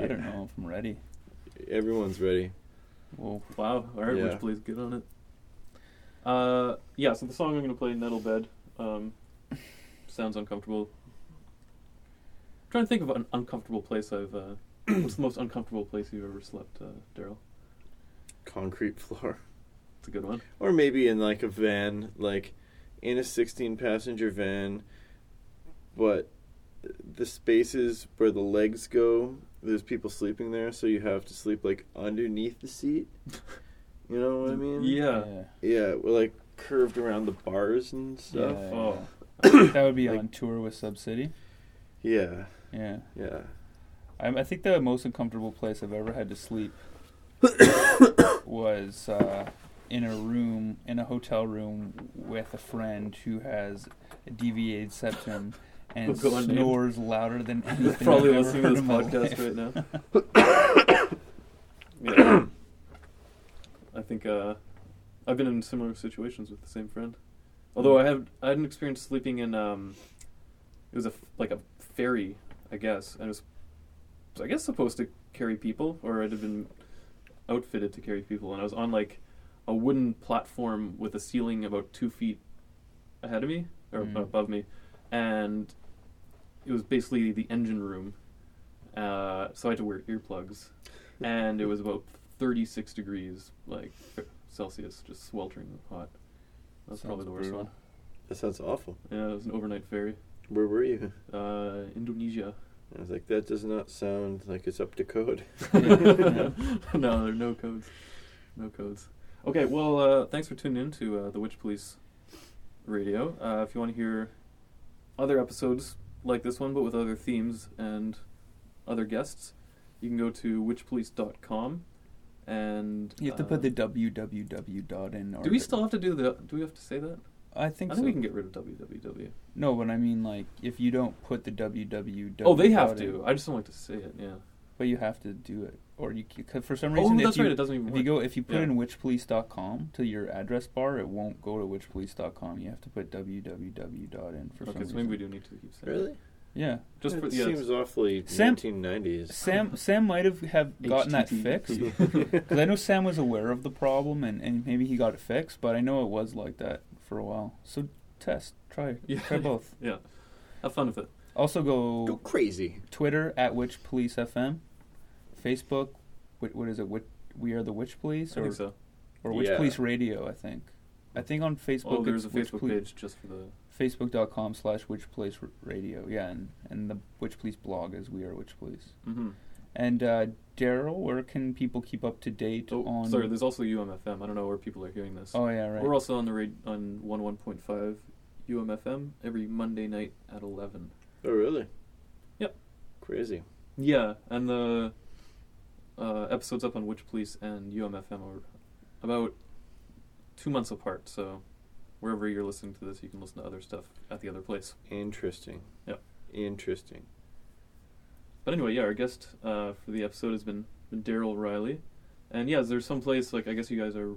I don't know if I'm ready. Everyone's ready. Whoa. Wow. All right, Yeah. which please get on it. Uh, yeah. So the song I'm gonna play, "Nettle Bed," um, sounds uncomfortable. trying to think of an uncomfortable place I've. Uh, what's the most uncomfortable place you've ever slept, uh, Daryl? Concrete floor. It's a good one. Or maybe in like a van, like in a 16 passenger van, but the spaces where the legs go, there's people sleeping there, so you have to sleep like underneath the seat. You know what I mean? Yeah. Yeah, we're like curved around the bars and Yeah. stuff. Oh. that would be Like- on tour with Sub City. Yeah, Yeah. yeah. I, I think the most uncomfortable place I've ever had to sleep was uh, in a room, in a hotel room with a friend who has a deviated septum and snores louder than anything. Probably I've listening to this heard in my podcast right now. yeah. I think uh, I've been in similar situations with the same friend. Although I have, I had an experience sleeping in. Um, it was a like a ferry, I guess, and it was, I guess, supposed to carry people, or it had been outfitted to carry people, and I was on like a wooden platform with a ceiling about two feet ahead of me or Mm. above me, and it was basically the engine room. Uh, so I had to wear earplugs, and it was about 36 degrees, like Celsius, just sweltering hot. That's probably the worst brutal. one. That sounds awful. Yeah, it was an overnight ferry. Where were you? Uh, Indonesia. I was like, that does not sound like it's up to code. no, there are no codes. No codes. Okay, well, uh, thanks for tuning in to uh, the Witch Police Radio. Uh, if you want to hear other episodes like this one, but with other themes and other guests, you can go to witchpolice.com and. You have to put the um, www dot in. Do we still have to do the? Do we have to say that? I think I so. think we can get rid of www. No, but I mean, like, if you don't put the www. Oh, they have dot to. in- I just don't like to say it. Yeah. But you have to do it, or you c- 'cause for some Oh, reason. if that's you, right, it doesn't even If work. you go, if you put Yeah. in witchpolice.com to your address bar, it won't go to witchpolice.com. You have to put www dot in for some Okay, reason. so maybe we do need to keep saying. Really? That. Yeah, Just it for yeah. seems awfully Sam- 1990s. Sam Sam might have have gotten that fixed because I know Sam was aware of the problem and, and maybe he got it fixed, but I know it was like that for a while. So test, try, Yeah. try both. Yeah. Have fun with it. Also Go go crazy. Twitter at Witch Police FM, Facebook, what, what is it? Wit, we are the Witch Police, I or think so. or Witch Yeah. Police Radio. I think. I think on Facebook. Oh, there's a it's Witch Facebook Poli- page just for the. Facebook.com slash Witch Police Radio. Yeah, and, and the Witch Police blog is We Are Witch Police. Mm-hmm. And uh, Daryl, where can people keep up to date Oh, on? sorry. There's also UMFM. I don't know where people are hearing this. Oh yeah, right. We're also on the rad- on one one point five UMFM every Monday night at eleven. Oh, really? Yep. Crazy. Yeah, and the uh, episodes up on Witch Police and UMFM are about two months apart. So wherever you're listening to this, you can listen to other stuff at the other place. Interesting. Yep. Interesting. But anyway, yeah, our guest uh, for the episode has been, been Daryl Riley, and yeah, is there some place like I guess you guys are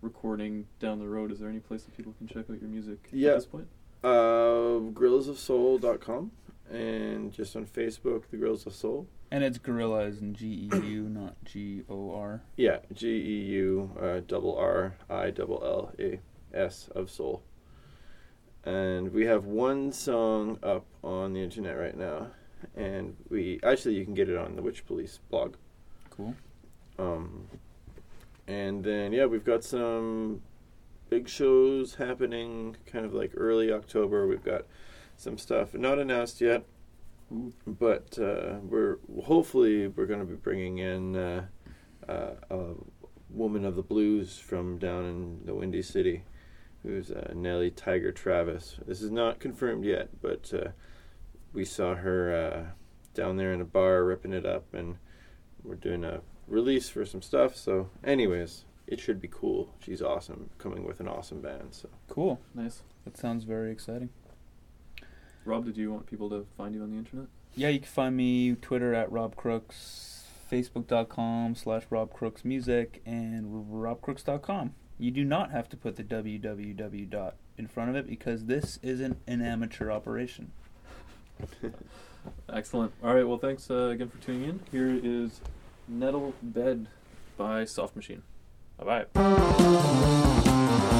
recording down the road? Is there any place that people can check out your music Yeah. at this point? Uh, geurrillasofsoul.com and just on Facebook, The Geurrillas of Soul. and it's Gorilla as in G E U, not G O R. Yeah, G E U uh, double R I double L A S of Soul. And we have one song up on the internet right now, and we actually you can get it on the Witch Police blog. Cool. Um, and then yeah, we've got some big shows happening, kind of like early October. We've got some stuff not announced yet, but uh, we're hopefully we're going to be bringing in uh, uh, a woman of the blues from down in the Windy City, who's uh, Nellie Tiger Travis. This is not confirmed yet, but uh, we saw her uh, down there in a bar ripping it up, and we're doing a release for some stuff. So, anyways, it should be cool. She's awesome, coming with an awesome band. So, Cool. Nice. That sounds very exciting. Rob, did you want people to find you on the internet? Yeah, you can find me Twitter at Rob Crooks, Facebook.com slash Rob Crooks Music, and RobCrooks.com. You do not have to put the www dot in front of it because this isn't an amateur operation. Excellent. All right. Well, thanks uh, again for tuning in. Here is Nettle Bed by Soft Machine. Bye bye.